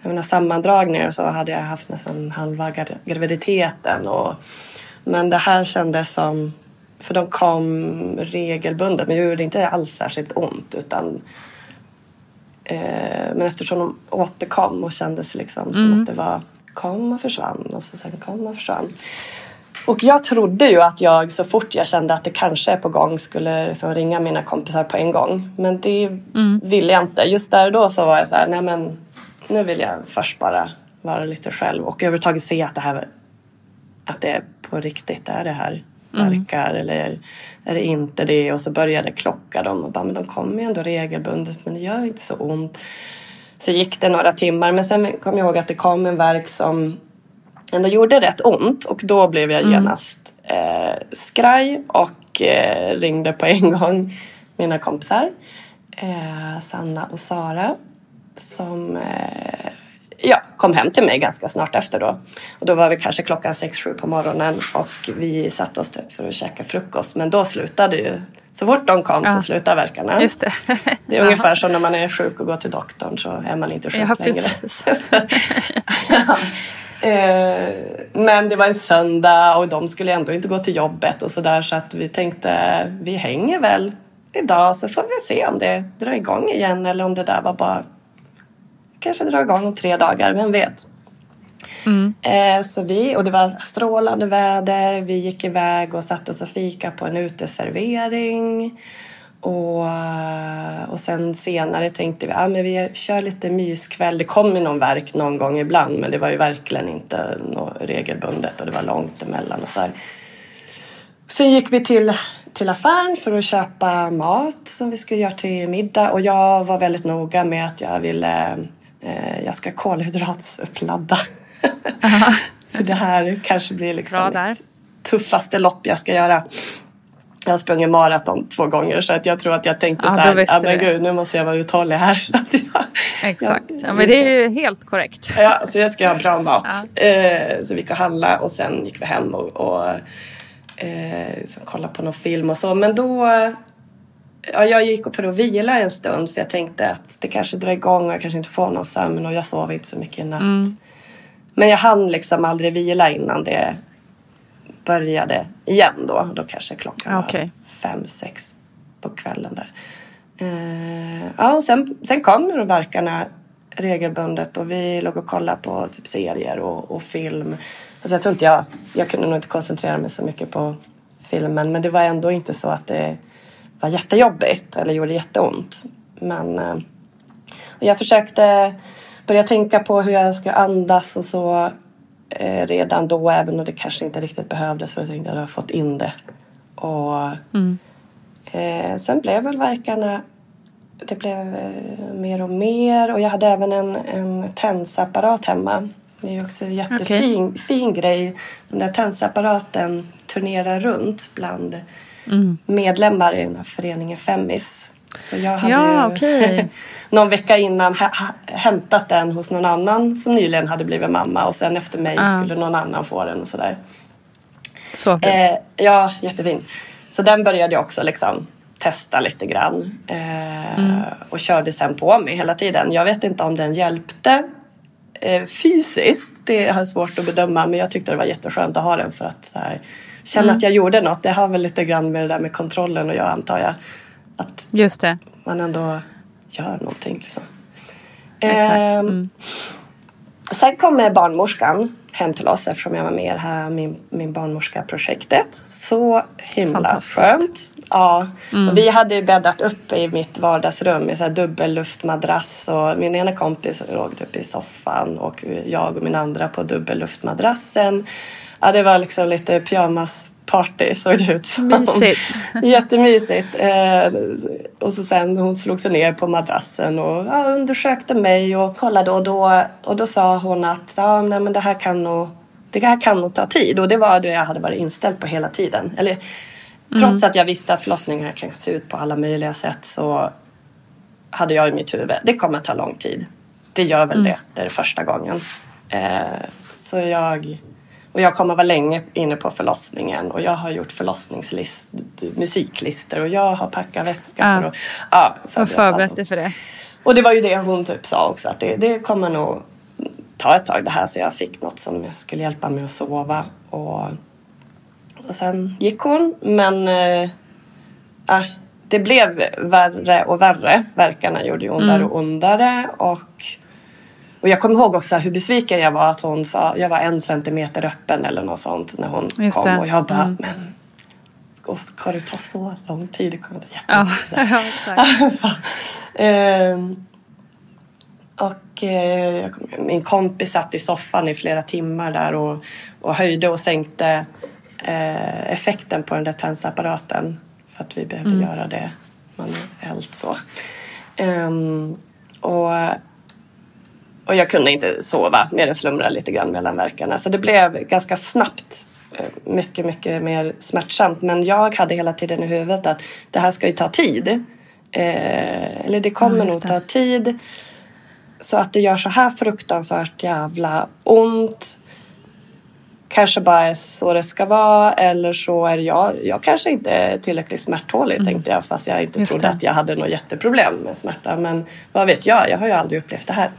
jag menar, sammandragningar och så hade jag haft nästan halva graviditeten. Och, men det här kändes som, för de kom regelbundet men det gjorde inte alls särskilt ont utan men eftersom de återkom och kändes liksom som Mm. att det var kom och försvann och så sen kom och försvann. Och jag trodde ju att jag så fort jag kände att det kanske är på gång skulle liksom ringa mina kompisar på en gång. Men det ville jag inte. Just där och då så var jag så här, nej men nu vill jag först bara vara lite själv och överhuvudtaget se att det här att det är på riktigt, är det här verkar eller är det inte det? Och så började klocka dem och bara, men de kommer ju ändå regelbundet men det gör inte så ont. Så gick det några timmar men sen kom jag ihåg att det kom en verk som ändå gjorde rätt ont och då blev jag genast eh, skraj och eh, ringde på en gång mina kompisar eh, Sanna och Sara som eh, ja, kom hem till mig ganska snart efter då. Och då var vi kanske klockan 6-7 på morgonen och vi satte oss typ för att käka frukost. Men då slutade ju, så fort de kom Ja. så slutade verkarna. Just det. Det är ungefär som när man är sjuk och går till doktorn så är man inte sjuk Ja, längre. Eh, Men det var en söndag och de skulle ändå inte gå till jobbet och sådär så att vi tänkte vi hänger väl idag så får vi se om det drar igång igen eller om det där var bara kanske drar igång om tre dagar, vem vet. Eh, så vi, och det var strålande väder, vi gick iväg och satte oss och fika på en uteservering. Och, och sen senare tänkte vi att ah, men vi kör lite myskväll. Det kom ju någon verk någon gång ibland men det var ju verkligen inte något regelbundet och det var långt emellan och så här. Sen gick vi till, till affären för att köpa mat som vi skulle göra till middag och jag var väldigt noga med att jag ville eh, jag ska kolhydratsupladda. för det här kanske blir liksom mitt tuffaste lopp jag ska göra. Jag har sprungit maraton två gånger så att jag tror att jag tänkte Ja, så här, ja men gud nu måste jag vara uthållig här. Så att jag, Exakt. Ja, Ja, men det är ju helt korrekt. Ja, så jag ska ha bra mat. Eh, så vi gick och handla och sen gick vi hem och, och eh, kollade på någon film och så. Men då... Ja, jag gick för att vila en stund för jag tänkte att det kanske drar igång och jag kanske inte får någon sömn och jag sov inte så mycket i natt. Men jag hann liksom aldrig vila innan det började igen då. Då kanske klockan Ja, var fem, sex på kvällen där. Eh, ja, och sen, sen kom de verkarna regelbundet och vi låg och kollade på typ serier och, och film. Alltså jag tror inte jag, jag kunde nog inte koncentrera mig så mycket på filmen men det var ändå inte så att det var jättejobbigt eller gjorde jätteont. Men eh, jag försökte börja tänka på hur jag ska andas och så eh, redan då även om det kanske inte riktigt behövdes för jag tänkte att jag hade fått in det. Och eh, sen blev väl verkarna det blev mer och mer och jag hade även en, en tensapparat hemma. Det är också en jättefin okay. fin grej. Den där tensapparaten turnerar runt bland mm. medlemmar i den här föreningen Femmis. Så jag hade ja, okay. någon vecka innan hämtat den hos någon annan som nyligen hade blivit mamma och sen efter mig ah. skulle någon annan få den och sådär. Så fint. Eh, ja, jättefin. Så den började jag också liksom testa lite grann eh, mm. och körde sen på mig hela tiden. Jag vet inte om den hjälpte eh, fysiskt, det jag svårt att bedöma men jag tyckte det var jätteskönt att ha den för att så här, känna mm. att jag gjorde något. Det har väl lite grann med det där med kontrollen och jag antar jag. Att Just det. man ändå gör någonting. Liksom. Exakt. Eh, mm. Sen kommer barnmorskan hem till oss eftersom jag var med i det här min, min barnmorska-projektet. Så himla skönt. Ja. Mm. Och vi hade bäddat upp i mitt vardagsrum med så här dubbelluftmadrass och min ena kompis låg typ i soffan och jag och min andra på dubbelluftmadrassen. Ja, det var liksom lite pyjamas party såg det ut som. Mysigt. Jättemysigt. Eh, och så sen hon slog sig ner på madrassen och ja, undersökte mig och kollade och då, och då sa hon att ja, nej, men det här kan nog det här kan nog ta tid och det var det jag hade varit inställd på hela tiden. Eller, mm. Trots att jag visste att förlossningar kan se ut på alla möjliga sätt så hade jag i mitt huvud, det kommer att ta lång tid. Det gör väl mm. det, det är det första gången. Eh, så jag och jag kommer vara länge inne på förlossningen och jag har gjort förlossningslist, musiklister och jag har packat väska ja. för att ja, förberett, förberett dig för det. Och det var ju det hon typ sa också att det, det kommer nog ta ett tag det här så jag fick något som skulle hjälpa mig att sova. Och, och sen gick hon men äh, det blev värre och värre. Verkarna gjorde ju ondare mm. och ondare och och jag kommer ihåg också hur besviken jag var att hon sa, jag var en centimeter öppen eller något sånt när hon Just kom. Det. Och jag bara, mm. men ska det ta så lång tid? Det kommer ta jättelång tid. ehm, och eh, min kompis satt i soffan i flera timmar där och, och höjde och sänkte eh, effekten på den där tensapparaten för att vi behövde mm. göra det manuellt så. Um, och och jag kunde inte sova mer än slumra lite grann mellan verkarna. Så det blev ganska snabbt eh, mycket, mycket mer smärtsamt. Men jag hade hela tiden i huvudet att det här ska ju ta tid. Eh, eller det kommer ja, nog ta tid. Så att det gör så här fruktansvärt jävla ont kanske bara är så det ska vara eller så är jag, jag kanske inte är tillräckligt smärttålig mm. tänkte jag fast jag inte Just trodde det. att jag hade något jätteproblem med smärta. Men vad vet jag, jag har ju aldrig upplevt det här.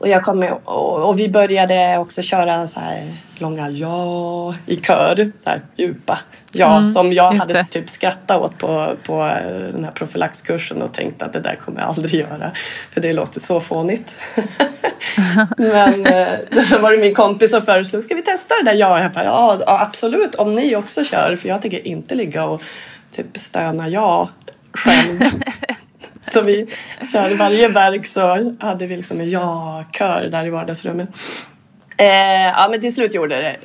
Och, jag kom och, och, vi började också köra så här långa ja i kör, så här djupa ja mm, som jag hade det. typ skrattat åt på, på den här profylaxkursen och tänkt att det där kommer jag aldrig göra för det låter så fånigt. Men eh, så var det min kompis som föreslog, ska vi testa det där ja? Jag bara, ja absolut om ni också kör för jag tänker inte ligga och typ stöna ja själv. Så vi körde varje verk så hade vi liksom en ja-kör där i vardagsrummet. Eh, ja men till slut gjorde det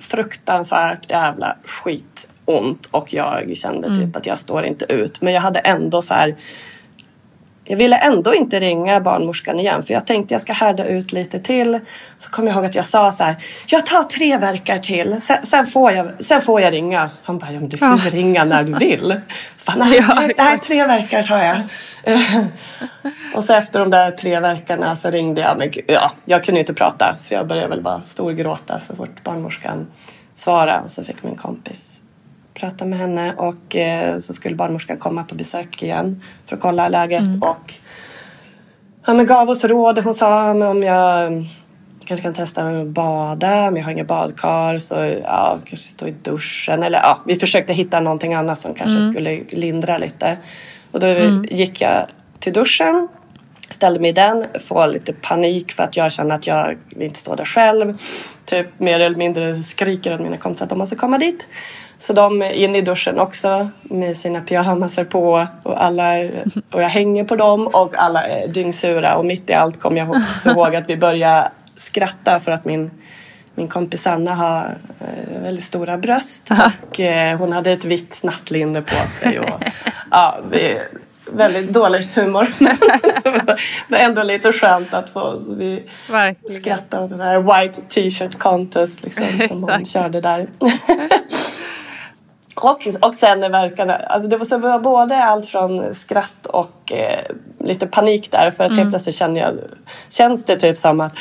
fruktansvärt jävla skitont och jag kände typ mm. att jag står inte ut. Men jag hade ändå så här jag ville ändå inte ringa barnmorskan igen för jag tänkte jag ska härda ut lite till. Så kom jag ihåg att jag sa så här, jag tar tre verkar till, sen, sen får, jag, sen får jag ringa. Så hon bara, ja, men du får ja. ringa när du vill. Så bara, nej, nej, nej, tre verkar tar jag. och så efter de där tre verkarna så ringde jag, men ja, jag kunde inte prata för jag började väl bara storgråta så fort barnmorskan svarade. Och så fick min kompis prata med henne och eh, så skulle barnmorskan komma på besök igen för att kolla läget mm. och ja, men gav oss råd. Hon sa om jag kanske kan testa att bada, men jag har inget badkar så ja, kanske stå i duschen eller ja, vi försökte hitta någonting annat som kanske mm. skulle lindra lite. Och då mm. gick jag till duschen ställde mig i den, får lite panik för att jag känner att jag inte står där själv. Typ mer eller mindre skriker att mina kompisar att de måste komma dit. Så de är inne i duschen också med sina pyjamasar på och, alla, och jag hänger på dem och alla är dyngsura och mitt i allt kommer jag så ihåg att vi börjar skratta för att min, min kompis Anna har eh, väldigt stora bröst och eh, hon hade ett vitt nattlinne på sig. Och, ja, vi, väldigt dålig humor. Men ändå lite skönt att få vi Verkligen. skratta åt den här white t-shirt contest liksom, som hon körde där. och, och sen är verkarna, alltså det var, så det var både allt från skratt och eh, lite panik där för att helt plötsligt känner jag, känns det typ som att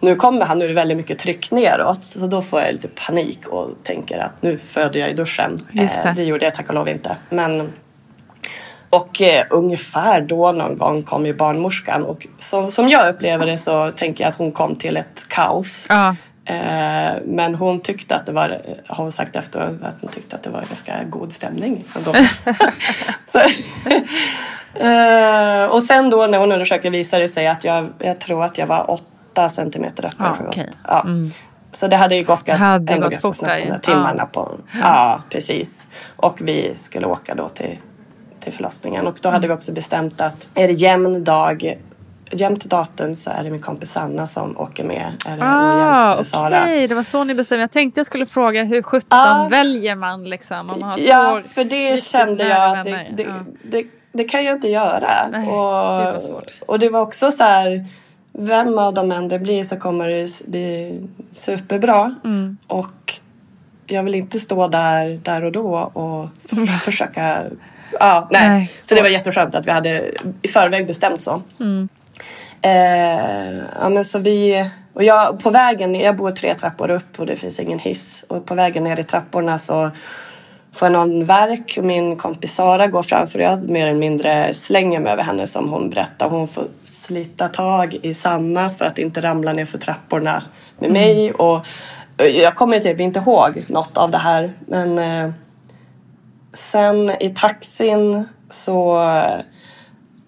nu kommer han, nu är det väldigt mycket tryck neråt så då får jag lite panik och tänker att nu föder jag i duschen. Just det. Eh, det gjorde jag tack och lov inte. Men och eh, ungefär då någon gång kom ju barnmorskan och så, som jag upplever det så tänker jag att hon kom till ett kaos. Ja. Eh, men hon tyckte att det var, har hon sagt efter att hon tyckte att det var ganska god stämning. ändå. så, eh, och sen då när hon undersöker visade det sig att jag, jag tror att jag var åtta centimeter öppen. Ja, för- okej. ja. Så det hade ju gått ganska, Hade ändå gått ganska snabbt de där timmarna. På, ja, precis. Och vi skulle åka då till, till förlossningen. Och då hade vi också bestämt att är det jämn dag, jämnt datum så är det min kompis Sanna som åker med. Ah, okej, Sara. det var så ni bestämde. Jag tänkte jag skulle fråga hur 17 Ja. väljer man liksom? Om man har Ja, för det kände jag att det, det, Ja. det, det kan jag inte göra. Nej, och, och det var också så här, vem av dem än det blir så kommer det bli superbra. Mm. Och jag vill inte stå där, där och då och försöka... Ja, nej. Nej, så det var jätteskönt att vi hade i förväg bestämt så. Mm. Eh, ja, men så vi, och jag, på vägen, jag bor tre trappor upp och det finns ingen hiss. Och på vägen ner i trapporna så får jag någon verk och min kompis Sara går framför och jag mer eller mindre slänger mig över henne som hon berättar. Hon får slita tag i Sanna för att inte ramla ner för trapporna med mig. Och jag kommer typ inte ihåg något av det här. Men eh, sen i taxin så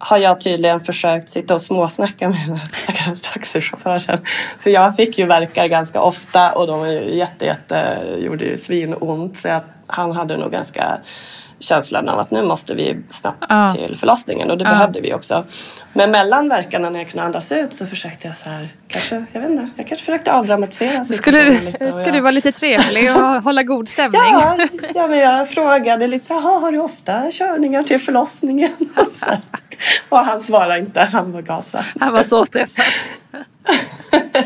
har jag tydligen försökt sitta och småsnacka med den här taxichauffören. För jag fick ju verkar ganska ofta och de var ju jätte, jätte, gjorde ju svinont. Så jag, han hade nog ganska känslan av att nu måste vi snabbt Ja. till förlossningen och det Ja. behövde vi också. Men mellan verkarna när jag kunde andas ut så försökte jag så här, kanske, jag vet inte, jag kanske försökte avdramatisera Skulle du, lite ska jag- du vara lite trevlig och hålla god stämning? Ja, ja men jag frågade lite så här, "Ha, har du ofta körningar till förlossningen? Och, han svarade inte, han var gasad. Han var så stressad.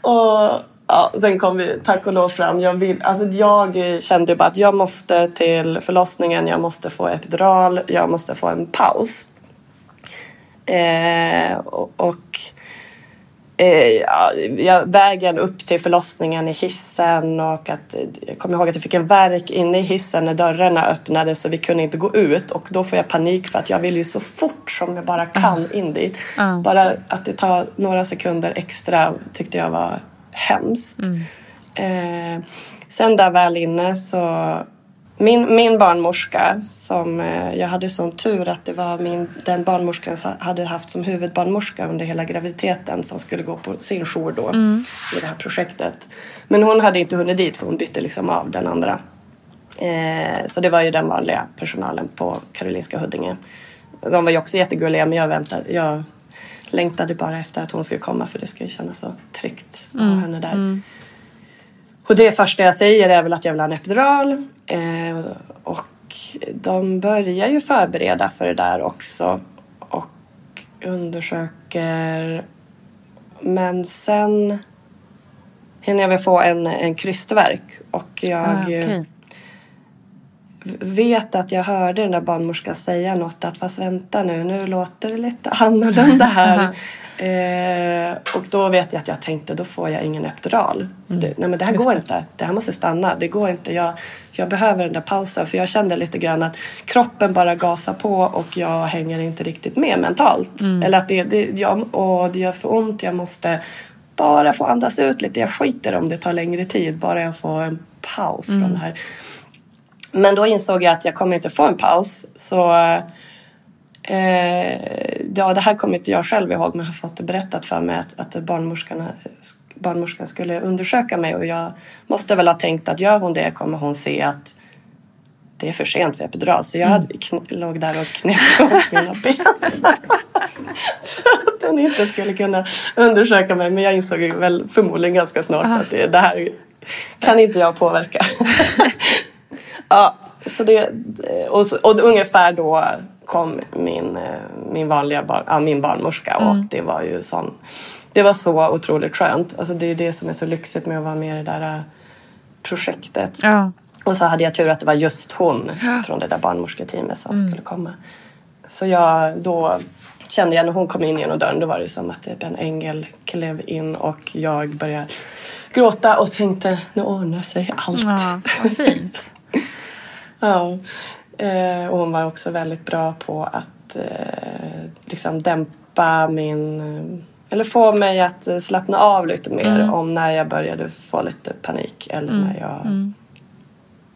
Och ja, sen kom vi tack och lov fram. Jag, vill, alltså jag kände bara att jag måste till förlossningen, jag måste få epidural, jag måste få en paus. Eh, och och eh, vägen upp till förlossningen i hissen och att jag kommer ihåg att jag fick en verk inne i hissen när dörrarna öppnades så vi kunde inte gå ut och då får jag panik för att jag vill ju så fort som jag bara kan in dit. Ah. Bara att det tar några sekunder extra tyckte jag var hemskt. Eh, sen där väl inne så min, min barnmorska som eh, jag hade sån tur att det var min, den barnmorskan som hade haft som huvudbarnmorska under hela graviditeten som skulle gå på sin jour då i det här projektet. Men hon hade inte hunnit dit för hon bytte liksom av den andra. Eh, så det var ju den vanliga personalen på Karolinska Huddinge. De var ju också jättegulliga men jag väntade, jag längtade bara efter att hon skulle komma för det skulle kännas så tryggt att ha henne där. Och det första jag säger är väl att jag vill ha en epidural. Eh, och de börjar ju förbereda för det där också. Och undersöker. Men sen hinner jag väl få en, en krystvärk. Och jag Ah, okay vet att jag hörde den där barnmorskan säga något att fast vänta nu, nu låter det lite annorlunda här. eh, och då vet jag att jag tänkte då får jag ingen epidural. Så det, nej men det här Just går det. inte, det här måste stanna, det går inte. Jag, jag behöver den där pausen för jag kände lite grann att kroppen bara gasar på och jag hänger inte riktigt med mentalt. Eller att det, det, jag, och det gör för ont, jag måste bara få andas ut lite. Jag skiter om det tar längre tid, bara jag får en paus från det här. Men då insåg jag att jag kommer inte få en paus. Så eh, ja, det här kommer inte jag själv ihåg men jag har fått det berättat för mig att, att barnmorskan, barnmorskan skulle undersöka mig och jag måste väl ha tänkt att gör hon det kommer hon se att det är för sent för epidural. Så jag kn- låg där och knäppte upp mina ben. så att den inte skulle kunna undersöka mig. Men jag insåg väl förmodligen ganska snart att det, det här kan inte jag påverka. ja, så det, och, och ungefär då kom min, eh, min vanliga bar, ja, min barnmorska och Mm. det var ju sån det var så otroligt skönt. Alltså det är det som är så lyxigt med att vara med i det där eh, projektet. Ja. Och så hade jag tur att det var just hon från det där barnmorsketeamet som skulle komma. Så jag, då kände jag när hon kom in genom dörren, då var det som att typ en ängel klev in och jag började gråta och tänkte nu ordnar sig allt. Ja, vad fint. Ja. Eh, och hon var också väldigt bra på att eh, liksom dämpa min... eh, Eller få mig att slappna av lite mer Mm. om när jag började få lite panik eller Mm. när jag Mm.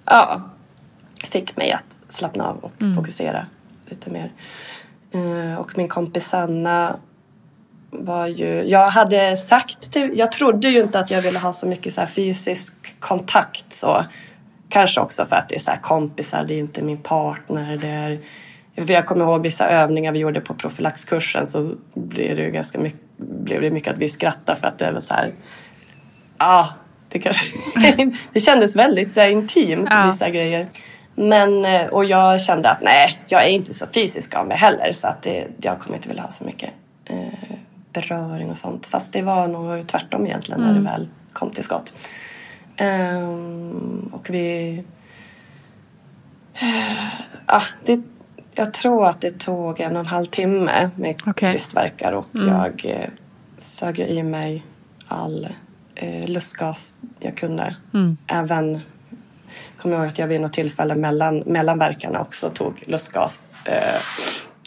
ja, fick mig att slappna av och Mm. fokusera lite mer. Eh, och min kompis Sanna var ju... Jag hade sagt till... Jag trodde ju inte att jag ville ha så mycket så fysisk kontakt. Så. Kanske också för att det är så här kompisar, det är inte min partner. Det är, jag kommer ihåg vissa övningar vi gjorde på profylaxkursen så blev det ganska mycket, blev det mycket att vi skrattade för att det var så här... Ja, det kanske... det kändes väldigt så här, intimt, Ja. vissa grejer. Men, eh, och jag kände att nej, jag är inte så fysisk av mig heller så att det, jag kommer inte vilja ha så mycket eh, beröring och sånt. Fast det var nog tvärtom egentligen när Mm. det väl kom till skott. Ehm, och vi... ah, det, jag tror att det tog en och en halv timme med Okej. krystvärkar och Mm. jag eh, sög i mig all eh, lustgas jag kunde. Mm. Även kommer ihåg att jag vid något tillfälle mellan, mellan verkarna också tog lustgas. Eh,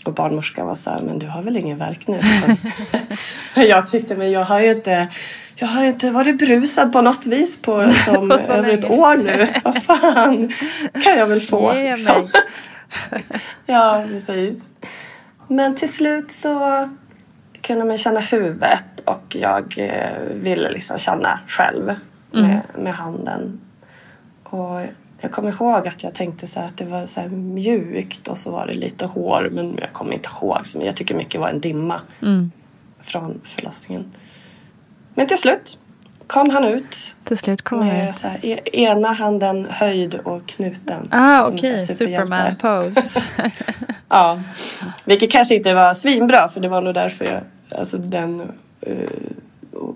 och barnmorskan var så här, men du har väl ingen värk nu? jag tyckte, men jag har ju inte, jag har inte varit brusad på något vis på, som, över ett år nu. Vad fan kan jag väl få? Liksom. ja, precis. Men till slut så kunde man känna huvudet och jag eh, ville liksom känna själv Mm. med, med handen. Och jag kommer ihåg att jag tänkte så här att det var så mjukt och så var det lite hår men jag kommer inte ihåg. Så jag tycker mycket var en dimma Mm. från förlossningen. Men till slut kom han ut Till slut kommer han ut. så här, e- ena handen höjd och knuten. Ah, okej. så här superhjälte. Superman pose. Ja, vilket kanske inte var svinbra för det var nog därför jag, alltså den, uh,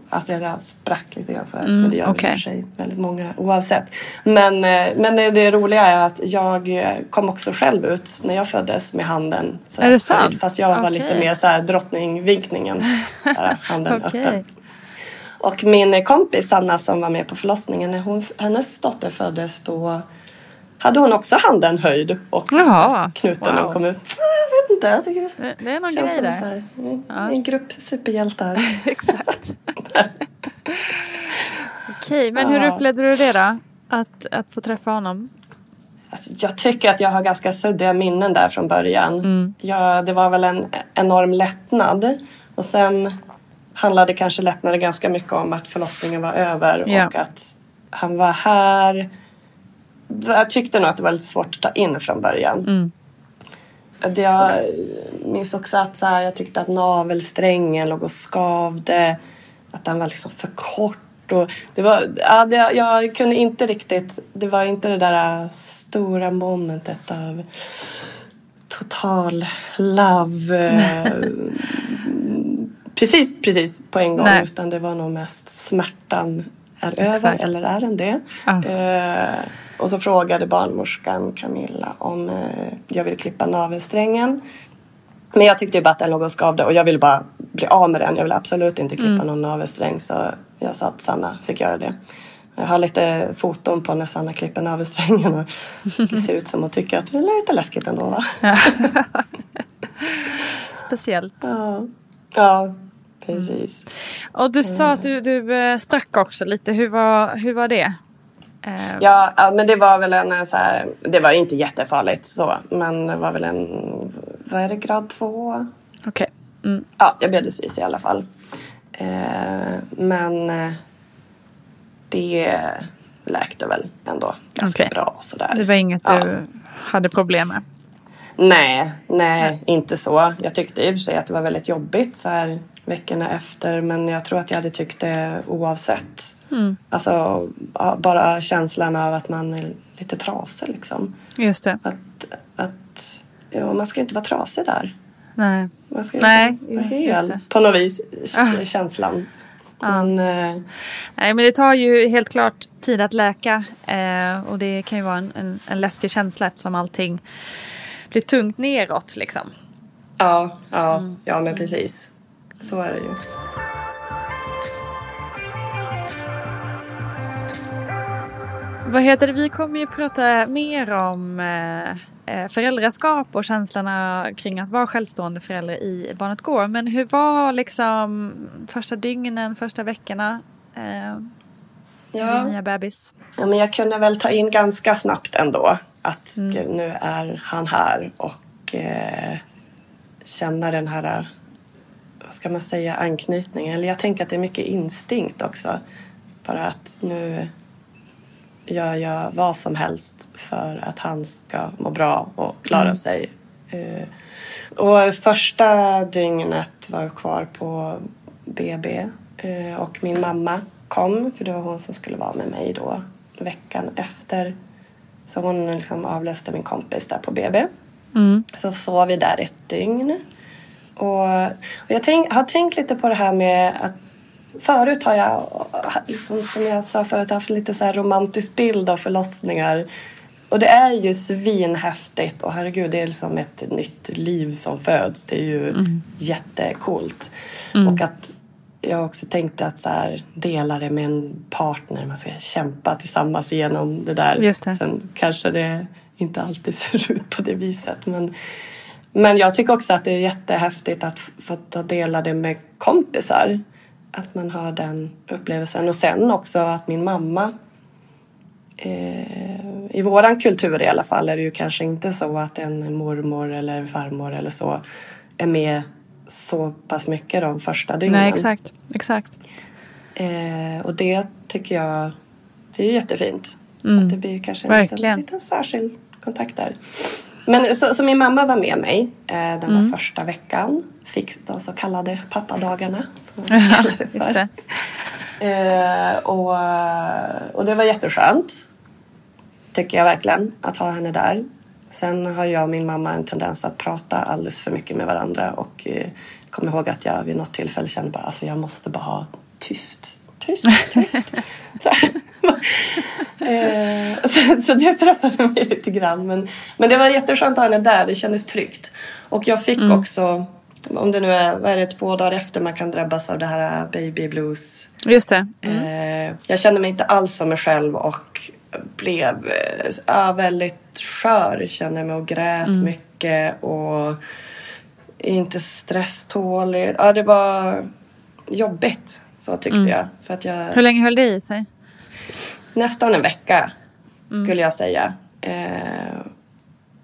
alltså jag sprack lite grann här. Mm, men det gör i och för sig väldigt många oavsett. Men, eh, men det, det roliga är att jag eh, kom också själv ut när jag föddes med handen. Så Är det sant? Fast jag var Okej. lite mer så här drottningvinkningen. Där, handen Okej. öppen. Och min kompis Sanna som var med på förlossningen, när hon, hennes dotter föddes då hade hon också handen höjd och Jaha, knuten wow. och kom ut. Jag vet inte, jag tycker Det- det är någon känns grej som där. mm, Ja. En grupp superhjältar. Exakt. Okej, men hur upplevde du det då? Att, att få träffa honom? Alltså, jag tycker att jag har ganska suddiga minnen där från början. Jag, det var väl en enorm lättnad. Och sen handlade kanske lättnaden ganska mycket om att förlossningen var över Ja. och att han var här. Jag tyckte nog att det var lite svårt att ta in från början. Mm. Jag minns också att så här, jag tyckte att navelsträngen låg och skavde. Att den var liksom för kort. Och det var, ja, det, jag kunde inte riktigt... Det var inte det där stora momentet av total love. precis, precis på en gång. Nej. Utan det var nog mest smärtan är Exakt. över, eller är den det? Ja. Eh, och så frågade barnmorskan Camilla om eh, jag ville klippa navelsträngen. Men jag tyckte ju bara att den låg och skavde och jag ville bara bli av med den. Jag ville absolut inte klippa Mm. någon navelsträng så jag sa att Sanna fick göra det. Jag har lite foton på när Sanna klipper navelsträngen och det ser ut som att tycka att det är lite läskigt ändå va? Ja. Speciellt. Ja, ja precis. Och du sa att du, du eh, sprack också lite. Hur var, hur var det? Eh, Ja, ja, men det var väl en eh, så här, det var inte jättefarligt så, men det var väl en, vad är det, grad två? Okej. Mm. Ja, jag blev sys i alla fall. Eh, men det läkte väl ändå ganska Okej. bra sådär. Det var inget Ja. du hade problem med? Nej, nej, inte så. Jag tyckte i och för sig att det var väldigt jobbigt så här veckorna efter men jag tror att jag hade tyckt det oavsett. Mm. Alltså ja, bara känslan av att man lite trasig liksom. Just det. Att, att ja, man ska inte vara trasig där. Nej. Man ska Nej, vara hel på något vis, Ah. känslan. Men, eh, Nej, men det tar ju helt klart tid att läka. Eh, och det kan ju vara en, en, en läskig känsla eftersom allting blir tungt neråt liksom. ja, ja, Mm. ja, men precis. Så är det ju. Vad heter det? Vi kommer ju prata mer om eh, eh, föräldraskap och känslorna kring att vara självstående förälder i Barnet Går. Men hur var liksom första dygnen, första veckorna eh, Ja. nya bebis? Ja, men jag kunde väl ta in ganska snabbt ändå att Mm. gud, nu är han här och eh, känna den här, ska man säga, anknytningen. Eller jag tänker att det är mycket instinkt också. Bara att nu gör jag vad som helst för att han ska må bra och klara Mm. sig. Eh, och första dygnet var jag kvar på BB eh, och min mamma kom för det var hon som skulle vara med mig då veckan efter. Så hon liksom avlöste min kompis där på BB. Mm. Så sov vi där ett dygn. Och, och jag tänk, har tänkt lite på det här med att förut har jag, liksom, som jag sa förut, haft lite så här romantisk bild av förlossningar. Och det är ju svinhäftigt och herregud, det är liksom ett nytt liv som föds. Det är ju Mm. jättekult. Mm. Och att jag också tänkte att så här, dela det med en partner, man ska kämpa tillsammans igenom det där. Just det. Sen kanske det inte alltid ser ut på det viset. Men, men jag tycker också att det är jättehäftigt att få ta dela det med kompisar. Att man har den upplevelsen. Och sen också att min mamma eh, i våran kultur i alla fall är det ju kanske inte så att en mormor eller farmor eller så är med så pass mycket de första dygnen. Nej, exakt. exakt. Eh, och det tycker jag det är ju jättefint. Mm. Att det blir kanske en liten, liten särskild kontakt där. Men så, så min mamma var med mig eh, den där Mm. första veckan. Fick de så kallade pappadagarna. Som kallar det Just för. det. Eh, och, och det var jätteskönt. Tycker jag verkligen, att ha henne där. Sen har jag och min mamma en tendens att prata alldeles för mycket med varandra. Och eh, jag kommer ihåg att jag vid något tillfälle kände bara alltså jag måste bara ha tyst. Tyst, tyst. så, eh, så, så det stressade mig lite grann. Men, men det var jätteskönt att ha henne där. Det kändes tryggt. Och jag fick Mm. också, om det nu är, vad är det, två dagar efter man kan drabbas av det här baby blues. Just det. Eh, jag kände mig inte alls som mig själv och blev eh, ja, väldigt skör. Kände mig och grät Mm. mycket och inte stresstålig. Ja, det var jobbigt. Så tyckte Mm. jag. För att jag Hur länge höll det i sig? nästan en vecka Mm. skulle jag säga. Eh,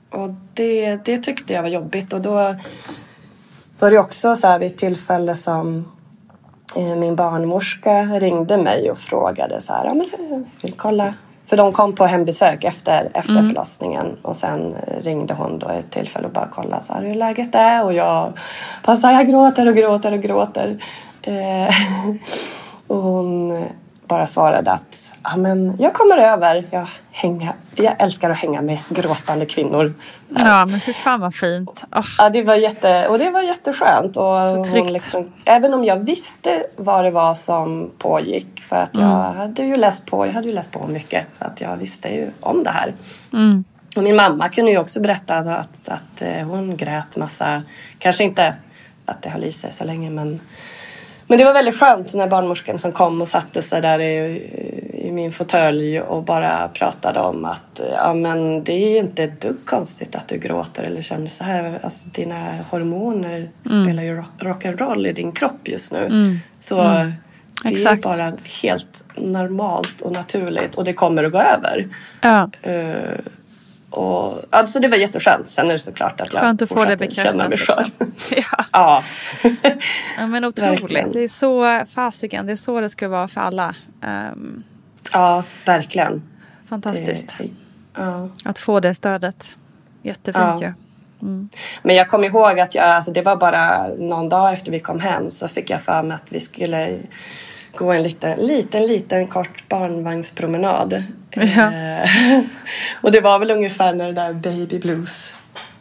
och det, det tyckte jag var jobbigt och då var det också så här vid ett tillfälle som eh, min barnmorska ringde mig och frågade så här, ja men jag vill kolla. För de kom på hembesök efter, efter Mm. förlossningen och sen ringde hon då ett tillfälle och bara kolla så här hur läget är och jag bara så här, jag gråter och gråter och gråter. Eh, och hon bara svarade att ja, men jag kommer över. Jag, hänga, jag älskar att hänga med gråtande kvinnor. Ja, men fy fan vad fint. Åh, Ja, det var, jätte, och det var jätteskönt. Och hon tryggt. liksom, även om jag visste vad det var som pågick. För att jag Mm. hade ju läst på, jag hade ju läst på mycket. Så att jag visste ju om det här. Mm. Och min mamma kunde ju också berätta att, att, att eh, hon grät massa. Kanske inte att det höll i sig så länge men men det var väldigt skönt när barnmorskan som kom och satte sig där i, i min fåtölj och bara pratade om att ja, men det är inte ett dugg konstigt att du gråter eller känner så här. Alltså, dina hormoner Mm. spelar ju rock, rock'n'roll i din kropp just nu. Mm. Så Mm. det Exakt. är bara helt normalt och naturligt och det kommer att gå över. Ja. Eh, och, alltså det var jätteskönt. Sen är det såklart att jag Skönt att få det bekräftat. känna mig skör. Liksom. Ja. ja. ja, men otroligt. Verkligen. Det är så fasiken. Det är så det ska vara för alla. Ehm, ja, verkligen. fantastiskt. Det- ja. Att få det stödet. Jättefint Ja. ju. Mm. Men jag kommer ihåg att jag, alltså det var bara någon dag efter vi kom hem så fick jag för mig att vi skulle gå en liten, liten, liten kort barnvagnspromenad. Ja. Eh, och det var väl ungefär när det där baby blues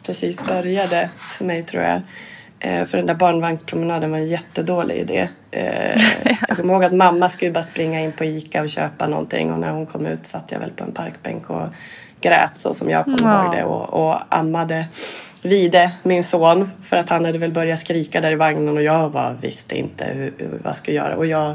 precis började för mig tror jag. Eh, för den där barnvagnspromenaden var en jättedålig idé. Eh, jag kommer ihåg att mamma skulle bara springa in på Ica och köpa någonting och när hon kom ut satt jag väl på en parkbänk och grät så som jag kommer Ja. ihåg det och, och ammade Vide, min son, för att han hade väl börjat skrika där i vagnen och jag bara visste inte hur, hur, vad jag skulle göra. Och jag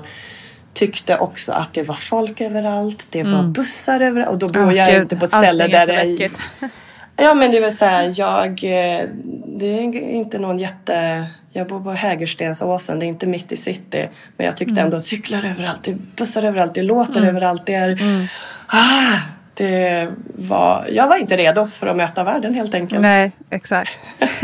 tyckte också att det var folk överallt, det var bussar överallt och då bor Åh, jag gud, inte på ett allting ställe är där så det är. Ja men det vill säga jag, eh, det är inte någon jätte, jag bor på Hägerstensåsen, det är inte mitt i city. Men jag tyckte Mm. ändå att cyklar överallt, det är bussar överallt, det låter överallt, det är... Mm. Ah, det var, jag var inte redo för att möta världen helt enkelt. Nej, exakt.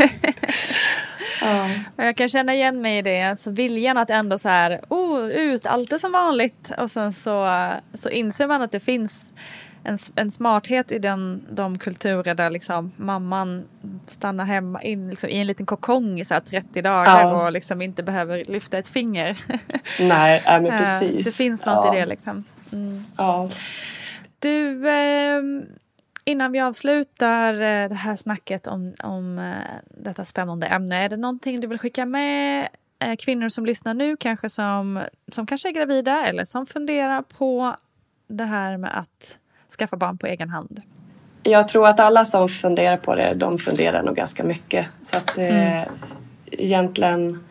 Ja. Jag kan känna igen mig i det. Alltså viljan att ändå så här, oh, ut, allt är som vanligt. Och sen så, så inser man att det finns en, en smarthet i den, de kulturer där liksom mamman stannar hemma in liksom, i en liten kokong i så här 30 dagar Ja. och liksom inte behöver lyfta ett finger. Nej, ja, men Eh, precis. det finns något ja. i det liksom. Mm. Ja. Du, eh, innan vi avslutar eh, det här snacket om, om eh, detta spännande ämne, är det någonting du vill skicka med eh, kvinnor som lyssnar nu, kanske som, som kanske är gravida eller som funderar på det här med att skaffa barn på egen hand? Jag tror att alla som funderar på det, de funderar nog ganska mycket. Så att eh, Mm. egentligen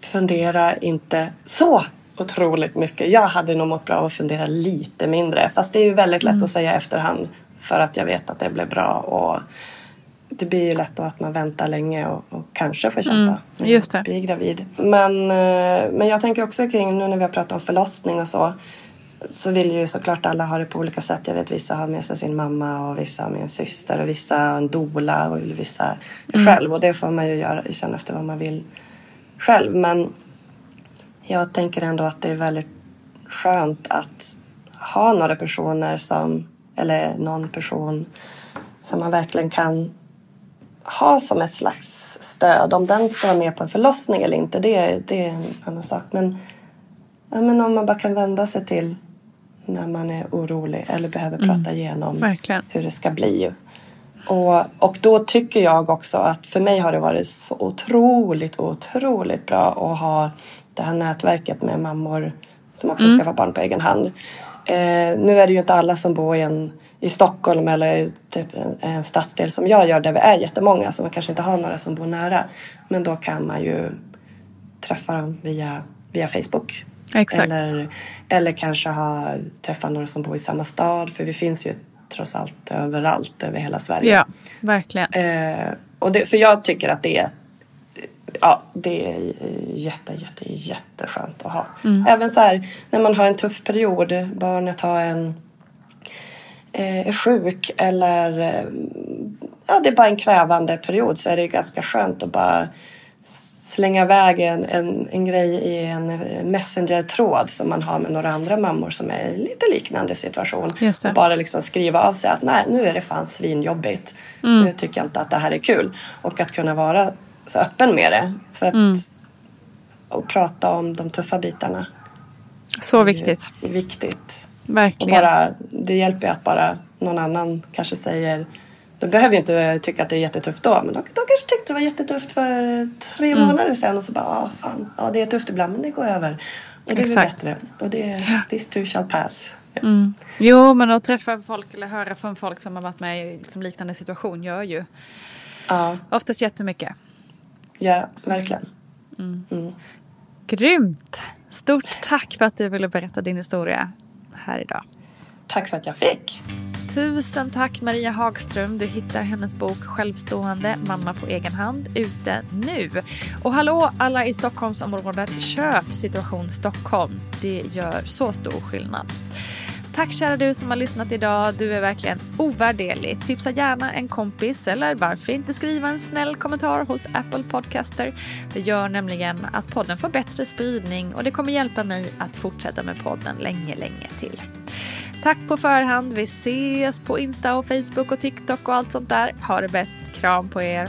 fundera inte så otroligt mycket. Jag hade nog mått bra av att fundera lite mindre. Fast det är ju väldigt lätt Mm. att säga efterhand för att jag vet att det blev bra. Och det blir ju lätt då att man väntar länge och, och kanske får kämpa Mm, med just det. att bli gravid. Men, eh, men jag tänker också kring nu när vi har pratat om förlossning och så så vill ju såklart alla ha det på olika sätt. Jag vet vissa har med sig sin mamma och vissa har med en syster och vissa har en dola och vissa Mm. själv. Och det får man ju göra, känna efter vad man vill själv. Men jag tänker ändå att det är väldigt skönt att ha några personer som, eller någon person som man verkligen kan ha som ett slags stöd. Om den ska vara med på en förlossning eller inte, det, det är en annan sak. Men, ja, men om man bara kan vända sig till när man är orolig eller behöver prata igenom Verkligen. hur det ska bli. Och, och då tycker jag också att för mig har det varit så otroligt, otroligt bra att ha det här nätverket med mammor som också Mm. ska få barn på egen hand. Eh, nu är det ju inte alla som bor i, en, i Stockholm eller typ en, en stadsdel som jag gör där vi är jättemånga så man kanske inte har några som bor nära. Men då kan man ju träffa dem via, via Facebook. Exakt. Eller, eller kanske ha, träffa några som bor i samma stad för vi finns ju trots allt överallt över hela Sverige. Ja, verkligen. Eh, och det, för jag tycker att det är Ja, det är jätte, jätte, jätteskönt att ha. Mm. Även så här när man har en tuff period, barnet har en eh, är sjuk eller eh, ja, det är bara en krävande period så är det ganska skönt att bara slänga iväg en, en, en grej i en messenger-tråd som man har med några andra mammor som är i lite liknande situation. Och bara liksom skriva av sig att nej, nu är det fan svinjobbigt. Mm. Nu tycker jag inte att det här är kul. Och att kunna vara så öppen med det. För att, Mm. Och prata om de tuffa bitarna. Så viktigt. är viktigt. Och Verkligen. bara, det hjälper ju att bara någon annan kanske säger de behöver ju inte tycka att det är jättetufft då men de, de kanske tyckte det var jättetufft för tre Mm. månader sedan och så bara, ah, fan, ja det är tufft ibland men det går över. Och det Exakt. bättre. Och det, this too shall pass. Mm. Jo, men att träffa folk eller höra från folk som har varit med i liksom liknande situation gör ju Ja, oftast jättemycket. Ja verkligen. Mm. Mm. Grymt! Stort tack för att du ville berätta din historia här idag. Tack för att jag fick. Tusen tack Maria Hagström. Du hittar hennes bok Självstående, mamma på egen hand ute nu. Och hallå alla i Stockholmsområdet, köp Situation Stockholm. Det gör så stor skillnad. Tack kära du som har lyssnat idag. Du är verkligen ovärderlig. Tipsa gärna en kompis eller varför inte skriva en snäll kommentar hos Apple Podcaster. Det gör nämligen att podden får bättre spridning och det kommer hjälpa mig att fortsätta med podden länge, länge till. Tack på förhand. Vi ses på Insta och Facebook och TikTok och allt sånt där. Ha det bäst. Kram på er.